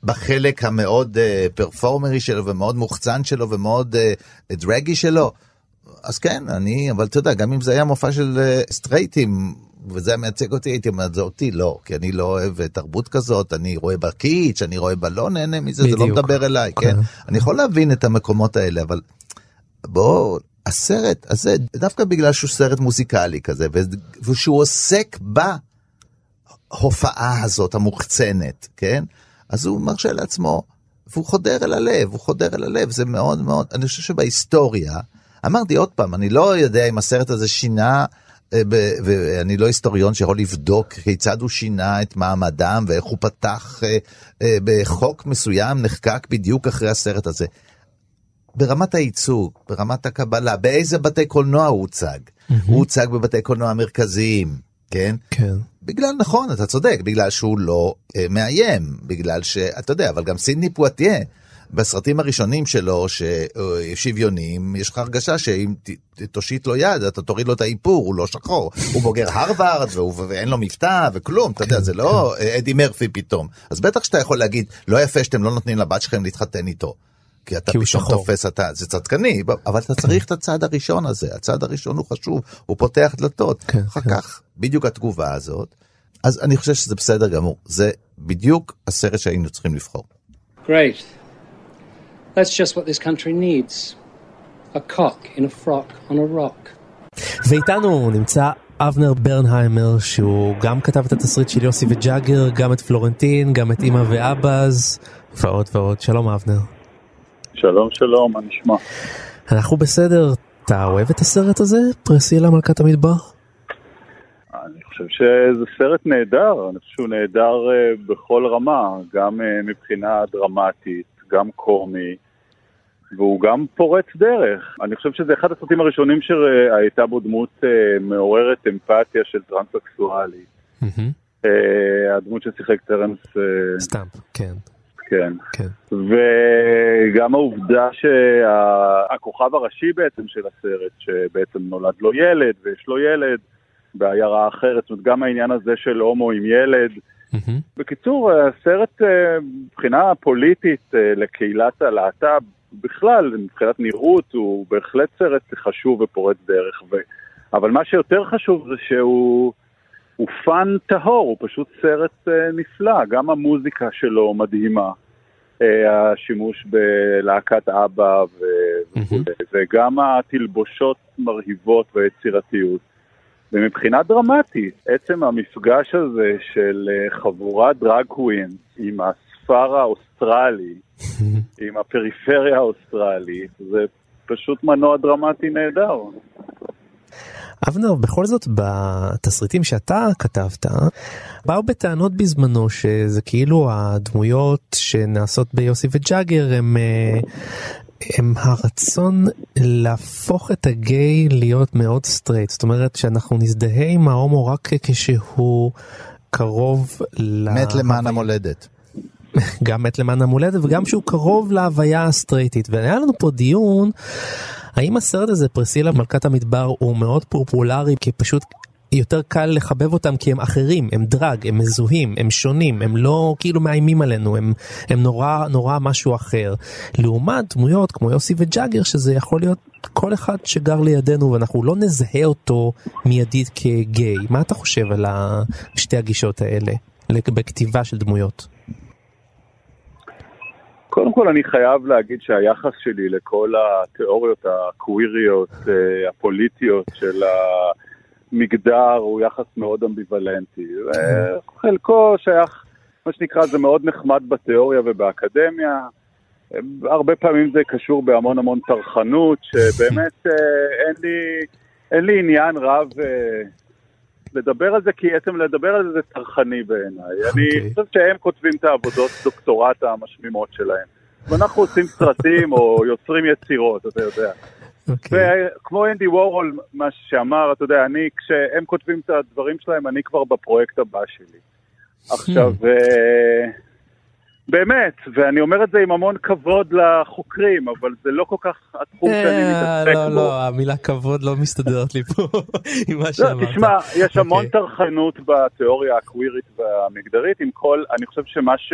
בחלק המאוד uh, פרפורמרי שלו ומאוד מוחצן שלו ומאוד uh, דרגי שלו. אז כן, אני, אבל אתה יודע, גם אם זה היה מופע של uh, סטרייטים, וזה מייצג אותי, הייתי אומר, זה אותי לא, כי אני לא אוהב תרבות כזאת, אני רואה בה קיץ', אני רואה בה לא נהנה מזה, זה לא בדיוק. מדבר אליי, כן? כן. אני יכול להבין את המקומות האלה, אבל בוא, הסרט הזה, דווקא בגלל שהוא סרט מוזיקלי כזה, ושהוא עוסק בהופעה הזאת המוחצנת, כן? אז הוא מרשה לעצמו, והוא חודר אל הלב, הוא חודר אל הלב, זה מאוד מאוד, אני חושב שבהיסטוריה, אמרתי עוד פעם, אני לא יודע אם הסרט הזה שינה, אה, ואני לא היסטוריון שיכול לבדוק כיצד הוא שינה את מעמדם ואיך הוא פתח אה, אה, בחוק מסוים, נחקק בדיוק אחרי הסרט הזה. ברמת הייצוג, ברמת הקבלה, באיזה בתי קולנוע הוא הוצג. הוא הוצג בבתי קולנוע מרכזיים, כן? כן. בגלל, נכון, אתה צודק, בגלל שהוא לא אה, מאיים, בגלל שאתה יודע, אבל גם סידני פואטיה, בסרטים הראשונים שלו, ששוויוניים, יש לך הרגשה שאם תושיט לו יד, אתה תוריד לו את האיפור, הוא לא שחור, הוא בוגר הרווארד, והוא- ואין לו מבטא וכלום, אתה יודע, זה לא אה, אדי מרפי פתאום. אז בטח שאתה יכול להגיד, לא יפה שאתם לא נותנים לבת שלכם להתחתן איתו. כי אתה כי פתאום שחור. תופס אתה, זה צדקני, אבל אתה צריך את הצעד הראשון הזה, הצעד הראשון הוא חשוב, הוא פותח דלתות. כן, אחר כן. כך, בדיוק התגובה הזאת, אז אני חושב שזה בסדר גמור, זה בדיוק הסרט שהיינו צריכים לבחור. Great. That's just what this country needs. A cock in a frock on a rock. ואיתנו נמצא אבנר ברנהיימר שהוא גם כתב את התסריט של יוסי וג'אגר, גם את פלורנטין, גם את אמא ואבאז ועוד ועוד. שלום אבנר. שלום שלום, מה נשמע? אנחנו בסדר. אתה אוהב את הסרט הזה? פרסילה מלכת המדבר? אני חושב שזה סרט נהדר, אני חושב שהוא נהדר אה, בכל רמה, גם אה, מבחינה דרמטית, גם קומי, והוא גם פורץ דרך. אני חושב שזה אחד הסרטים הראשונים שהייתה בו דמות אה, מעוררת אמפתיה של טרנסקסואלי. אה, הדמות ששיחק טרנס... אה, סטאמפ, כן. כן. כן. וגם העובדה שהכוכב הראשי בעצם של הסרט, שבעצם נולד לו ילד ויש לו ילד בעיירה אחרת, זאת אומרת גם העניין הזה של הומו עם ילד. בקיצור, הסרט אה, מבחינה פוליטית אה, לקהילת הלהט"ב, בכלל, מבחינת נראות, הוא בהחלט סרט חשוב ופורץ דרך. ו... אבל מה שיותר חשוב זה שהוא הוא פאן טהור, הוא פשוט סרט אה, נפלא, גם המוזיקה שלו מדהימה. אה, השימוש בלהקת אבא ו... וכולי, וגם התלבושות מרהיבות והיצירתיות. ומבחינה דרמטית, עצם המפגש הזה של חבורת drag queen עם הספר האוסטרלי, (laughs) עם הפריפריה האוסטרלית, זה פשוט מנוע דרמטי נהדר. אבנר, בכל זאת בתסריטים שאתה כתבת, באו בטענות בזמנו שזה כאילו הדמויות שנעשות ביוסי וג'אגר הם, אה, הם הרצון להפוך את הגיי להיות מאוד סטרייט, זאת אומרת שאנחנו נזדהה עם ההומו רק כשהוא קרוב ל... מת למען המולדת. (laughs) גם מת למען המולדת וגם שהוא קרוב להוויה הסטרייטית. והיה לנו פה דיון האם הסרט הזה פרסילה מלכת המדבר הוא מאוד פופולרי? כי פשוט יותר קל לחבב אותם כי הם אחרים, הם דראג, הם מזוהים, הם שונים, הם לא כאילו מאיימים עלינו, הם, הם נורא נורא משהו אחר. לעומת דמויות כמו יוסי וג'אגר שזה יכול להיות כל אחד שגר לידינו ואנחנו לא נזהה אותו מיידית כגיי. מה אתה חושב על שתי הגישות האלה בכתיבה של דמויות? קודם כל אני חייב להגיד שהיחס שלי לכל התיאוריות הקוויריות, אה, הפוליטיות של ה... מגדר הוא יחס מאוד אמביוולנטי. חלקו שייך, מה שנקרא, זה מאוד נחמד בתיאוריה ובאקדמיה. הרבה פעמים זה קשור בהמון המון טרחנות, שבאמת אה, אין לי, אין לי עניין רב אה, לדבר על זה, כי עצם לדבר על זה זה טרחני בעיניי. Okay. אני אוקיי. חושב שהם כותבים את העבודות דוקטורט המשמימות שלהם. ואנחנו עושים סרטים או יוצרים יצירות, אתה יודע. Okay. אוקיי. וכמו אנדי וורול, מה שאמר, אתה יודע, אני, כשהם כותבים את הדברים שלהם, אני כבר בפרויקט הבא שלי. עכשיו, hmm. uh, באמת, ואני אומר את זה עם המון כבוד לחוקרים, אבל זה לא כל כך התחום שאני אה, מתעסק לא, בו. לא, לא, המילה כבוד לא מסתדרת לי פה (laughs) עם מה לא, שאמרת. תשמע, יש המון אוקיי. טרחנות בתיאוריה הקווירית והמגדרית, עם כל, אני חושב שמה ש...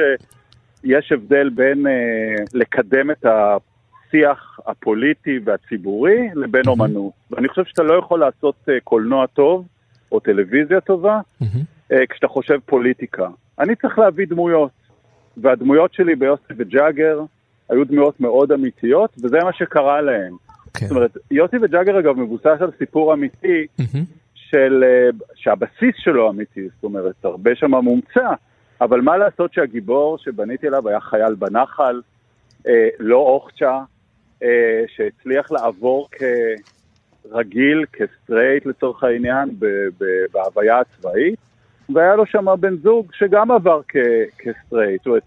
יש הבדל בין uh, לקדם את ה... השיח הפוליטי והציבורי לבין mm-hmm. אומנות. ואני חושב שאתה לא יכול לעשות uh, קולנוע טוב או טלוויזיה טובה mm-hmm. uh, כשאתה חושב פוליטיקה. אני צריך להביא דמויות, והדמויות שלי ביוסי וג'אגר היו דמויות מאוד אמיתיות, וזה מה שקרה להם. Okay. כן. זאת אומרת, יוסי וג'אגר אגב מבוסס על סיפור אמיתי, mm-hmm. של, uh, שהבסיס שלו אמיתי, זאת אומרת, הרבה שם מומצא, אבל מה לעשות שהגיבור שבניתי עליו היה חייל בנחל, אה, לא אוכצ'ה, אה, שהצליח לעבור כרגיל, כסטרייט לצורך העניין, בהוויה הצבאית, והיה לו שם בן זוג שגם עבר כסטרייט. זאת אומרת,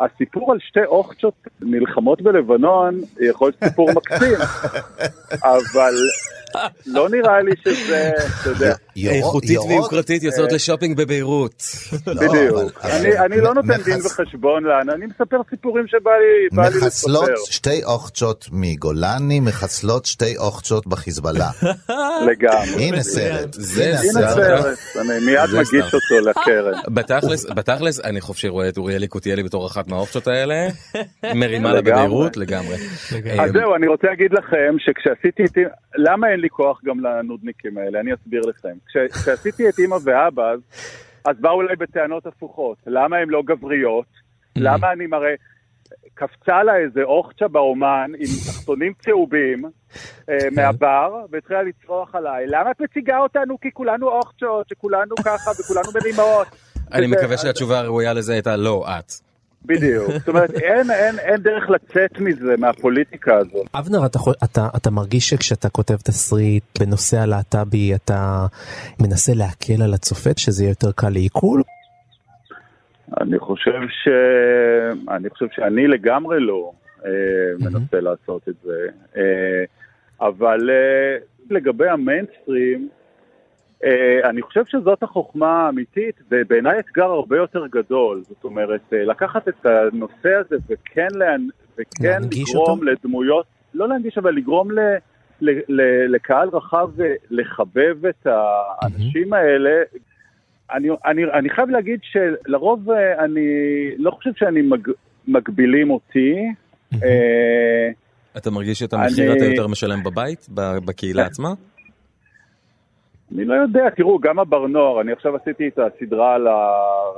הסיפור על שתי אוכצ'ות נלחמות בלבנון יכול להיות סיפור מקסים, אבל לא נראה לי שזה, אתה יודע. איכותית ויוקרתית יוצאות לשופינג בביירות. לא, בדיוק. אני לא נותן דין וחשבון לאן, אני מספר סיפורים שבא לי לספר. מחסלות שתי אוכצ'ות מגולני, מחסלות שתי אוכצ'ות בחיזבאללה. לגמרי. הנה סרט. הנה סרט. אני מיד מגיש אותו לקרן. בתכלס, אני חופשי רואה את אוריאל יקותיאלי בתור אחת מהאוכצ'ות האלה. מרימה לה בביירות לגמרי. אז זהו, אני רוצה להגיד לכם שכשעשיתי את... למה אין לי כוח גם לנודניקים האלה? אני אסביר לכם. כשעשיתי את אימא ואבא, אז באו אליי בטענות הפוכות. למה הן לא גבריות? Mm. למה אני מראה... קפצה לה איזה אוכצ'ה באומן עם תחתונים צהובים אה, כן. מהבר, והתחילה לצרוח עליי, למה את מציגה אותנו כי כולנו אוכצ'ות, שכולנו ככה וכולנו מרימות? אני מקווה שהתשובה הראויה לזה הייתה לא את. בדיוק, זאת אומרת אין, אין, אין דרך לצאת מזה, מהפוליטיקה הזאת. אבנר, אתה, אתה, אתה מרגיש שכשאתה כותב תסריט בנושא הלהט"בי אתה מנסה להקל על הצופה, שזה יהיה יותר קל לעיכול? אני חושב ש... אני חושב שאני לגמרי לא אה, מנסה לעשות את זה, אה, אבל אה, לגבי המיינסטרים, אני חושב שזאת החוכמה האמיתית, ובעיניי אתגר הרבה יותר גדול. זאת אומרת, uh, לקחת את הנושא הזה וכן, לה... וכן לגרום אותו? לדמויות, לא להנגיש, אבל לגרום ל... ל... ל... לקהל רחב לחבב את האנשים mm-hmm. האלה. אני, אני, אני חייב להגיד שלרוב אה, אני לא חושב שאני מג... מגבילים אותי. Mm-hmm. Uh, אתה מרגיש שאת המחיר אני... אתה יותר משלם בבית, בקהילה עצמה? אני לא יודע, תראו, גם הבר-נוער, אני עכשיו עשיתי את הסדרה על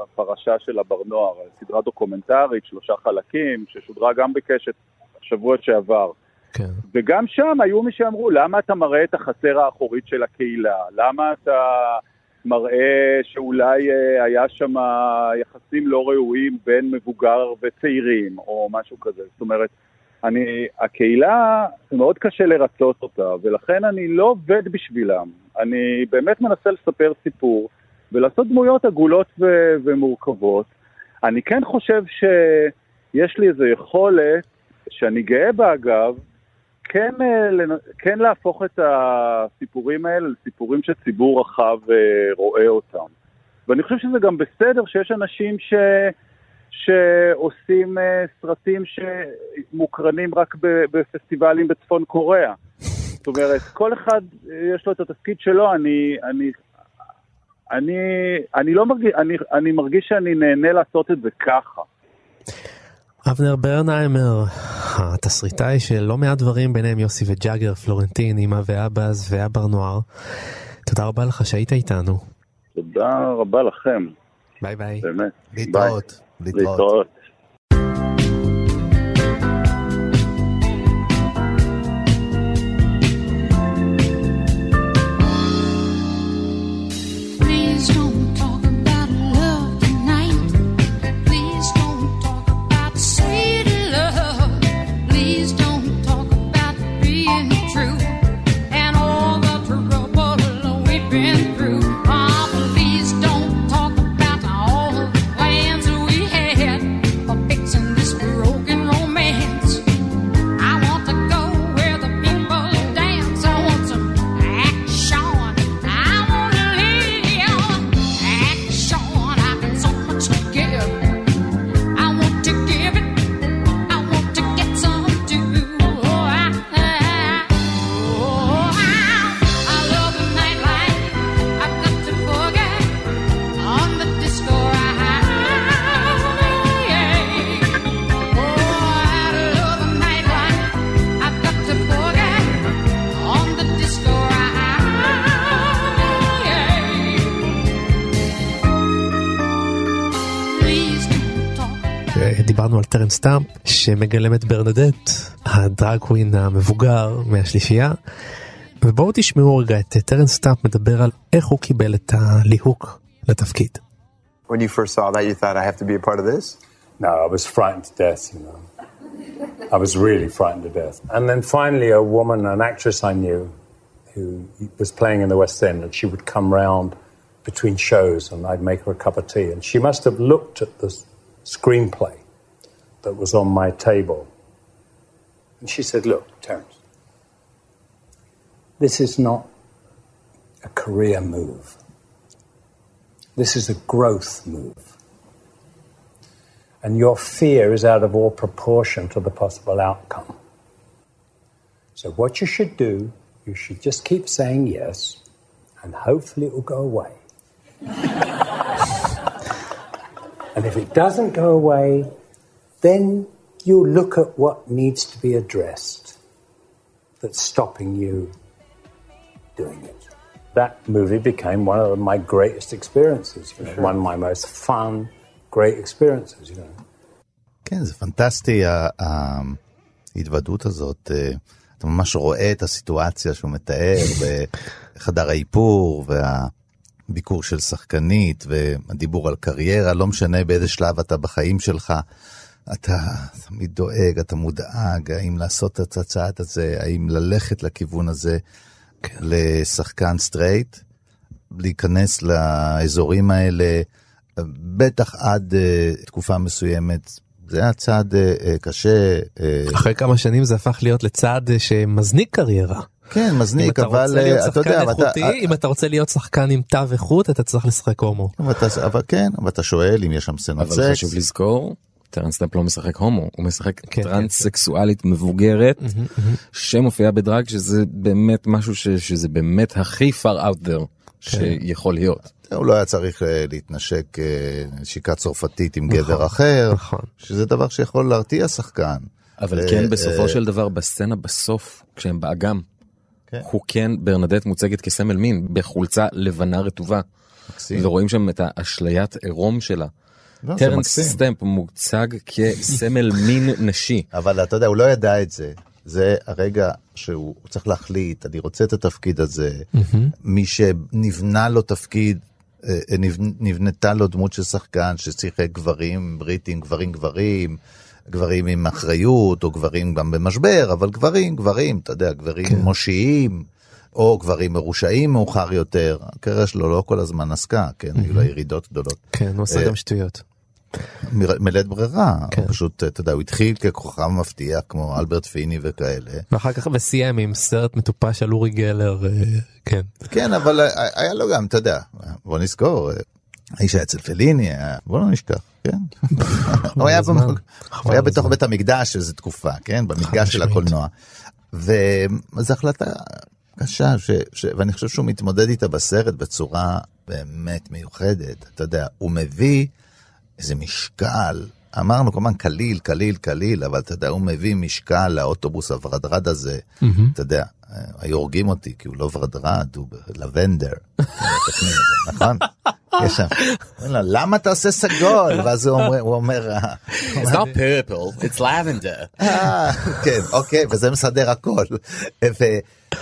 הפרשה של הבר-נוער, סדרה דוקומנטרית, שלושה חלקים, ששודרה גם בקשת השבוע שעבר. כן. וגם שם היו מי שאמרו, למה אתה מראה את החצר האחורית של הקהילה? למה אתה מראה שאולי אה, היה שם יחסים לא ראויים בין מבוגר וצעירים, או משהו כזה? זאת אומרת, אני, הקהילה, מאוד קשה לרצות אותה, ולכן אני לא עובד בשבילם. אני באמת מנסה לספר סיפור ולעשות דמויות עגולות ו- ומורכבות. אני כן חושב שיש לי איזו יכולת, שאני גאה בה אגב, כן, אה, כן להפוך את הסיפורים האלה לסיפורים שציבור רחב אה, רואה אותם. ואני חושב שזה גם בסדר שיש אנשים ש... שעושים אה, סרטים שמוקרנים רק ב- בפסטיבלים בצפון קוריאה. זאת אומרת, כל אחד אה, יש לו את התפקיד שלו, אני, אני, אני, אני לא מרגיש, אני, אני מרגיש שאני נהנה לעשות את זה ככה. אבנר ברנהיימר, התסריטאי של לא מעט דברים ביניהם יוסי וג'אגר, פלורנטין, אמא ואבאז ואבר נוער. תודה רבה לך שהיית איתנו. תודה רבה לכם, ביי ביי. באמת. להתראות. ביי. להתראות. Please דיברנו על טרן סטאמפ שמגלם את ברנדט, הדרג קווין המבוגר מהשלישייה. ובואו תשמעו רגע את טרן סטאמפ מדבר על איך הוא קיבל את הליהוק לתפקיד. When you first saw that, you thought, I have to be a part of this? No, I was frightened to death, you know. I was really frightened to death. And then finally, a woman, an actress I knew, who was playing in the West End, and she would come round between shows and I'd make her a cup of tea. And she must have looked at the s- screenplay that was on my table. And she said, Look, Terence, this is not a career move. This is a growth move. And your fear is out of all proportion to the possible outcome. So, what you should do, you should just keep saying yes, and hopefully it will go away. (laughs) and if it doesn't go away, then you look at what needs to be addressed that's stopping you doing it. That movie became one of my greatest experiences, you know, one of my most fun, great experiences, you know. כן, זה פנטסטי ההתוודות הזאת. אה, אתה ממש רואה את הסיטואציה שהוא מתאר בחדר האיפור והביגוד של שחקנית והדיבור על קריירה, לא משנה באיזה שלב אתה בחיים שלך. אתה תמיד דואג, אתה מודאג, האם לעשות את הצעד הזה, האם ללכת לכיוון הזה לשחקן סטרייט, להיכנס לאזורים האלה, בטח עד uh, תקופה מסוימת. זה היה צעד uh, uh, קשה. Uh, אחרי כמה שנים זה הפך להיות לצעד אה, שמזניק קריירה. כן, מזניק, אבל אם אתה רוצה להיות אתה יודע, שחקן אבל אתה- איכותי, אם אתה רוצה להיות שחקן עם תו איכות אתה צריך לשחק הומו. אבל אתה- אבל כן, אבל אתה שואל אם יש שם אבל סקס. חשוב לזכור, טרנס סטאמפ לא משחק הומו, הוא משחק טרנס-סקסואלית מבוגרת שמופיעה בדראג שזה באמת משהו ש- שזה באמת הכי far out there שיכול להיות. הוא לא היה צריך אה, להתנשק אה, נשיקה צרפתית עם גבר אחר, שזה דבר שיכול להרתיע שחקן. אבל אה, כן בסופו של דבר בסצנה בסוף כשהם באגם. כן. הוא כן ברנדט מוצגת כסמל מין בחולצה לבנה רטובה. ורואים שם את האשליית עירום שלה. לא, טרנס. סטמפ מוצג כסמל מין נשי. אבל אתה יודע, הוא לא ידע את זה. זה הרגע שהוא הוא צריך להחליט, אני רוצה את התפקיד הזה. מי שנבנה לו תפקיד, אה, נבנ- נבנתה לו דמות של שחקן ששיחק גברים בריטים, גברים גברים, גברים עם אחריות, או גברים גם במשבר, אבל גברים, גברים, אתה יודע, גברים כן. מושיעים, או גברים מרושעים מאוחר יותר. הקריירה שלו לא כל הזמן עסקה, כן, היו לה ירידות גדולות. כן, הוא עשה אה, גם שטויות. מלית ברירה, כן. פשוט, אתה יודע, הוא התחיל ככוכב מבטיח כמו אלברט פיני וכאלה. ואחר כך וסיים עם סרט מטופש על אורי גלר, אה, כן. כן, אבל היה לו גם, אתה יודע, בוא נזכור, האיש היה אצל פליני, בוא לא נשכח, כן. הוא היה במ- הוא היה בתוך בית המקדש איזה תקופה, כן? במקדש של הקולנוע. וזו החלטה קשה, ש, ש, ואני חושב שהוא מתמודד איתה בסרט בצורה באמת מיוחדת. אתה יודע, הוא מביא איזה משקל, אמרנו כמובן קליל, קליל, קליל, אבל אתה יודע, הוא מביא משקל לאוטובוס הוורדרד הזה. מהמם. אתה יודע, היו הורגים אותי, כי הוא לא ורדרד, הוא לבנדר. נכון? יש שם, למה אתה עושה סגול? ואז הוא אומר, אה, It's not purple, it's lavender. (laughs) אה, כן, אוקיי, וזה מסדר הכל.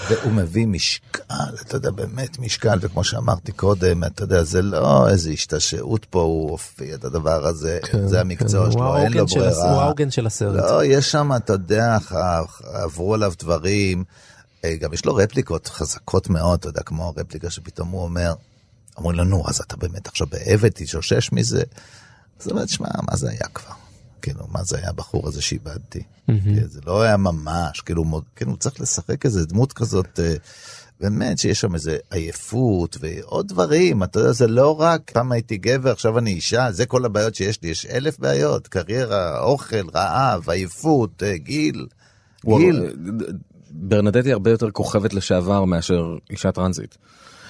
והוא מביא משקל, אתה יודע, באמת משקל, וכמו שאמרתי קודם, אתה יודע, זה לא איזה השתעשעות פה, הוא הופיע את הדבר הזה, זה המקצוע כן, שלו, אין לו ברירה. הוא העוגן של הסרט. לא, יש שם, אתה יודע, עברו עליו דברים, גם יש לו רפליקות חזקות מאוד, אתה יודע, כמו הרפליקה שפתאום הוא אומר, אומרים לו, נו, אז אתה באמת עכשיו בעבד, תתשושש מזה. אז הוא אומר, שמע, מה זה היה כבר? כאילו, מה זה היה הבחור הזה שאיבדתי? כן, זה לא היה ממש, כאילו, כן, הוא צריך לשחק איזה דמות כזאת, אה, באמת שיש שם איזה עייפות ועוד דברים, אתה יודע, זה לא רק פעם הייתי גבר, עכשיו אני אישה, זה כל הבעיות שיש לי, יש אלף בעיות, קריירה, אוכל, רעב, עייפות, אה, גיל, גיל. ברנדטי הרבה יותר כוכבת לשעבר מאשר אישה טרנזית.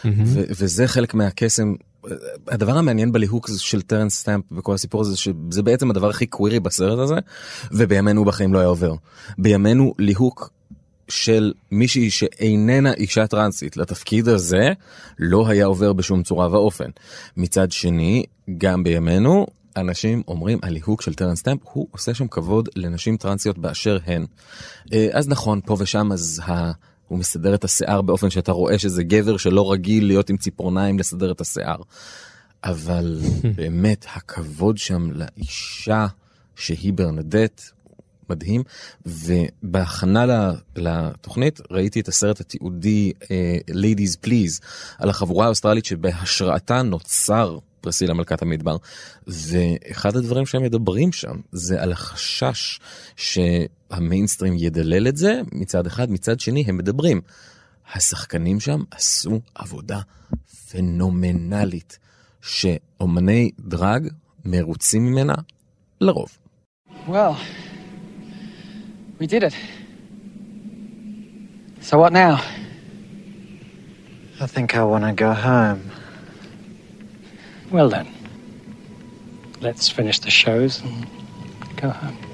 ו- וזה חלק מהקסם. הדבר המעניין בליהוק של טרנס סטמפ וכל הסיפור הזה שזה בעצם הדבר הכי קווירי בסרט הזה ובימינו בחיים לא היה עובר. בימינו ליהוק של מישהי שאיננה אישה טרנסית לתפקיד הזה לא היה עובר בשום צורה ואופן. מצד שני גם בימינו אנשים אומרים הליהוק של טרנס סטמפ הוא עושה שם כבוד לנשים טרנסיות באשר הן. אה, אז נכון פה ושם אז ה... הוא מסדר את השיער באופן שאתה רואה שזה גבר שלא רגיל להיות עם ציפורניים לסדר את השיער. אבל (laughs) באמת הכבוד שם לאישה שהיא ברנדט מדהים ובהכנה לתוכנית ראיתי את הסרט התיעודי אה, Ladies Please על החבורה האוסטרלית שבהשראתה נוצר פרסילה מלכת המדבר ואחד הדברים שהם מדברים שם זה על החשש שהמיינסטרים ידלל את זה מצד אחד מצד שני הם מדברים השחקנים שם עשו עבודה פנומנלית שאומני דרג מרוצים ממנה לרוב. Well, we did it. So what now? I think I want to go home. Well then, let's finish the shows and go home.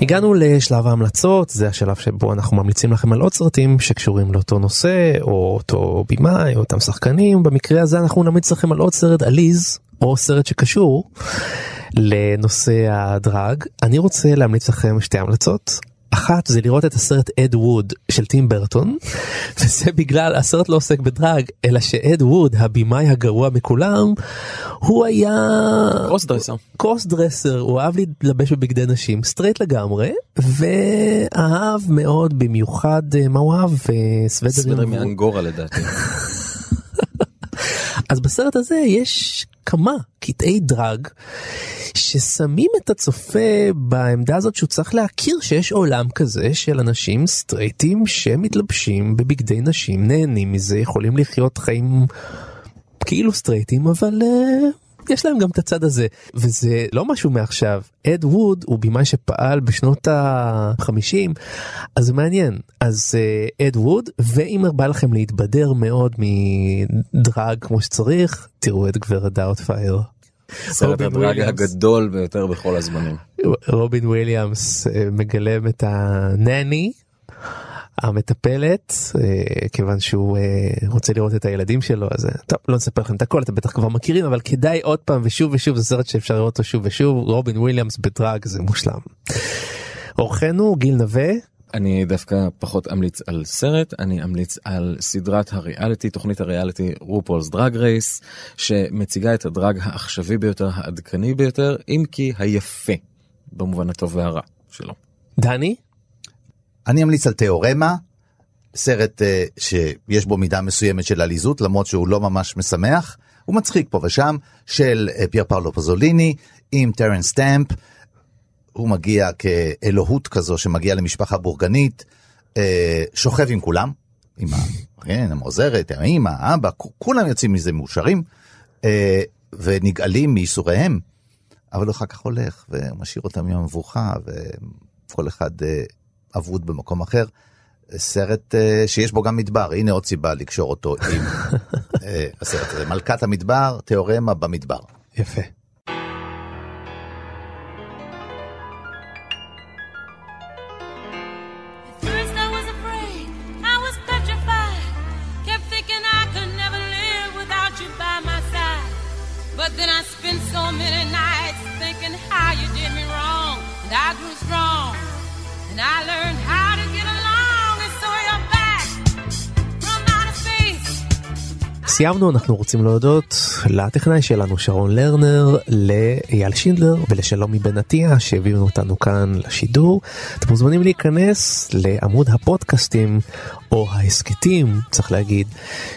הגענו לשלב ההמלצות, זה השלב שבו אנחנו ממליצים לכם על עוד סרטים שקשורים לאותו נושא, או אותו במאי, או אותם שחקנים. במקרה הזה אנחנו נמליץ לכם על עוד סרט עליז, או סרט שקשור לנושא הדרג. אני רוצה להמליץ לכם שתי המלצות. אחת זה לראות את הסרט אד ווד של טים ברטון וזה בגלל הסרט לא עוסק בדראג אלא שאד ווד הבמאי הגרוע מכולם הוא היה cross dresser cross dresser הוא אהב להתלבש בבגדי נשים סטרייט לגמרי ואהב מאוד במיוחד אה, מה הוא אהב? אה, סוודרים סוודר מאנגורה לדעתי. (laughs) אז בסרט הזה יש כמה קטעי דראג ששמים את הצופה בעמדה הזאת שהוא צריך להכיר שיש עולם כזה של אנשים סטרייטים שמתלבשים בבגדי נשים נהנים מזה יכולים לחיות חיים כאילו סטרייטים אבל uh, יש להם גם את הצד הזה וזה לא משהו מעכשיו אד ווד הוא במאי שפעל בשנות ה-50 אז זה מעניין אז uh, אד ווד ואם בא לכם להתבדר מאוד מדראג כמו שצריך תראו את גברת דאוטפייר. סרט הדראג. הגדול ביותר בכל הזמנים. רובין וויליאמס אה, מגלם את הנני המטפלת אה, כיוון שהוא אה, רוצה לראות את הילדים שלו אז אה, טוב לא נספר לכם את הכל אתם בטח כבר מכירים אבל כדאי עוד פעם ושוב ושוב זה סרט שאפשר לראות אותו שוב ושוב רובין וויליאמס בדראג זה מושלם. אורחנו גיל נווה אני דווקא פחות אמליץ על סרט, אני אמליץ על סדרת הריאליטי, תוכנית הריאליטי RuPaul's Drag Race, שמציגה את הדראג העכשווי ביותר, העדכני ביותר, אם כי היפר, במובן הטוב והרע שלו. דני אני אמליץ על תיאורמה, סרט uh, שיש בו מידה מסוימת של עליזות, למרות שהוא לא ממש משמח, הוא מצחיק פה ושם, של uh, פייר פאולו פאזוליני עם טרנס סטאמפ. הוא מגיע כאלוהות כזו שמגיע למשפחה בורגנית, uh, שוכב עם כולם, עם ה... כן, העוזרת, האמא, האבא, כולם יוצאים מזה מאושרים. Uh, ונגאלים מייסוריהם, אבל אחר כך הולך ומשאיר אותם עם המבוכה, וכל אחד אה, אבוד במקום אחר. סרט אה, שיש בו גם מדבר, הנה עוד סיבה לקשור אותו עם (laughs) אה, הסרט הזה. מלכת המדבר, תיאורמה במדבר. יפה. סיימנו, אנחנו רוצים להודות לטכנאי שלנו שרון לרנר, לאייל שינדלר ולשלומי בן עטיה שהביאו אותנו כאן לשידור. אתם מוזמנים להיכנס לעמוד הפודקאסטים או ההסכתים, צריך להגיד,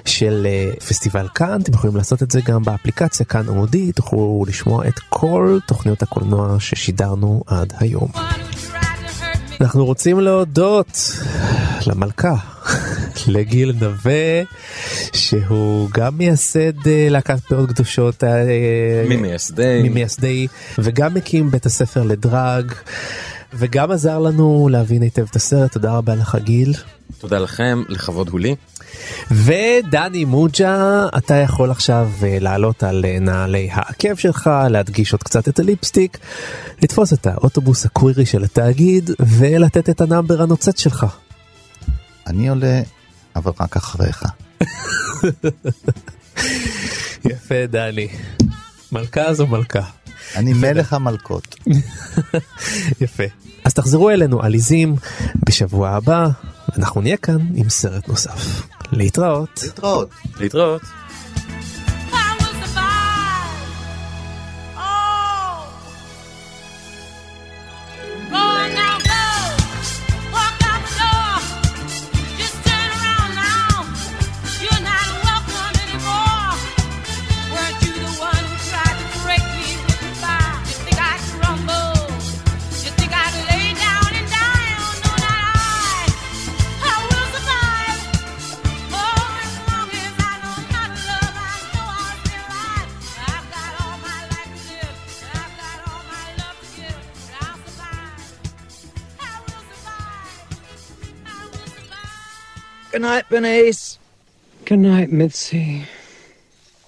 של אה, פסטיבל כאן. אתם יכולים לעשות את זה גם באפליקציה כאן עמודי, תוכלו לשמוע את כל תוכניות הקולנוע ששידרנו עד היום. אנחנו רוצים להודות למלכה, לגיל נווה, שהוא גם מייסד אה, להקת פאות קדושות, אה, ממייסדי. ממייסדי, וגם מקים בית הספר לדראג, וגם עזר לנו להבין היטב את הסרט, תודה רבה לך גיל. תודה לכם, הכבוד הוא לי. ודני מוג'ה, אתה יכול עכשיו אה, לעלות על אה, נעלי העקב שלך, להדגיש עוד קצת את הליפסטיק, לתפוס את האוטובוס הקווירי של התאגיד ולתת את הנאמבר הנוצץ שלך. אני עולה, אבל רק אחריך. יפה דני. מלכה זו מלכה. אני מלך המלכות. (laughs) יפה. אז תחזרו אלינו עליזים בשבוע הבא, אנחנו נהיה כאן עם סרט נוסף. להתראות. להתראות. להתראות. Good night, Bernice. Good night, Mitzi.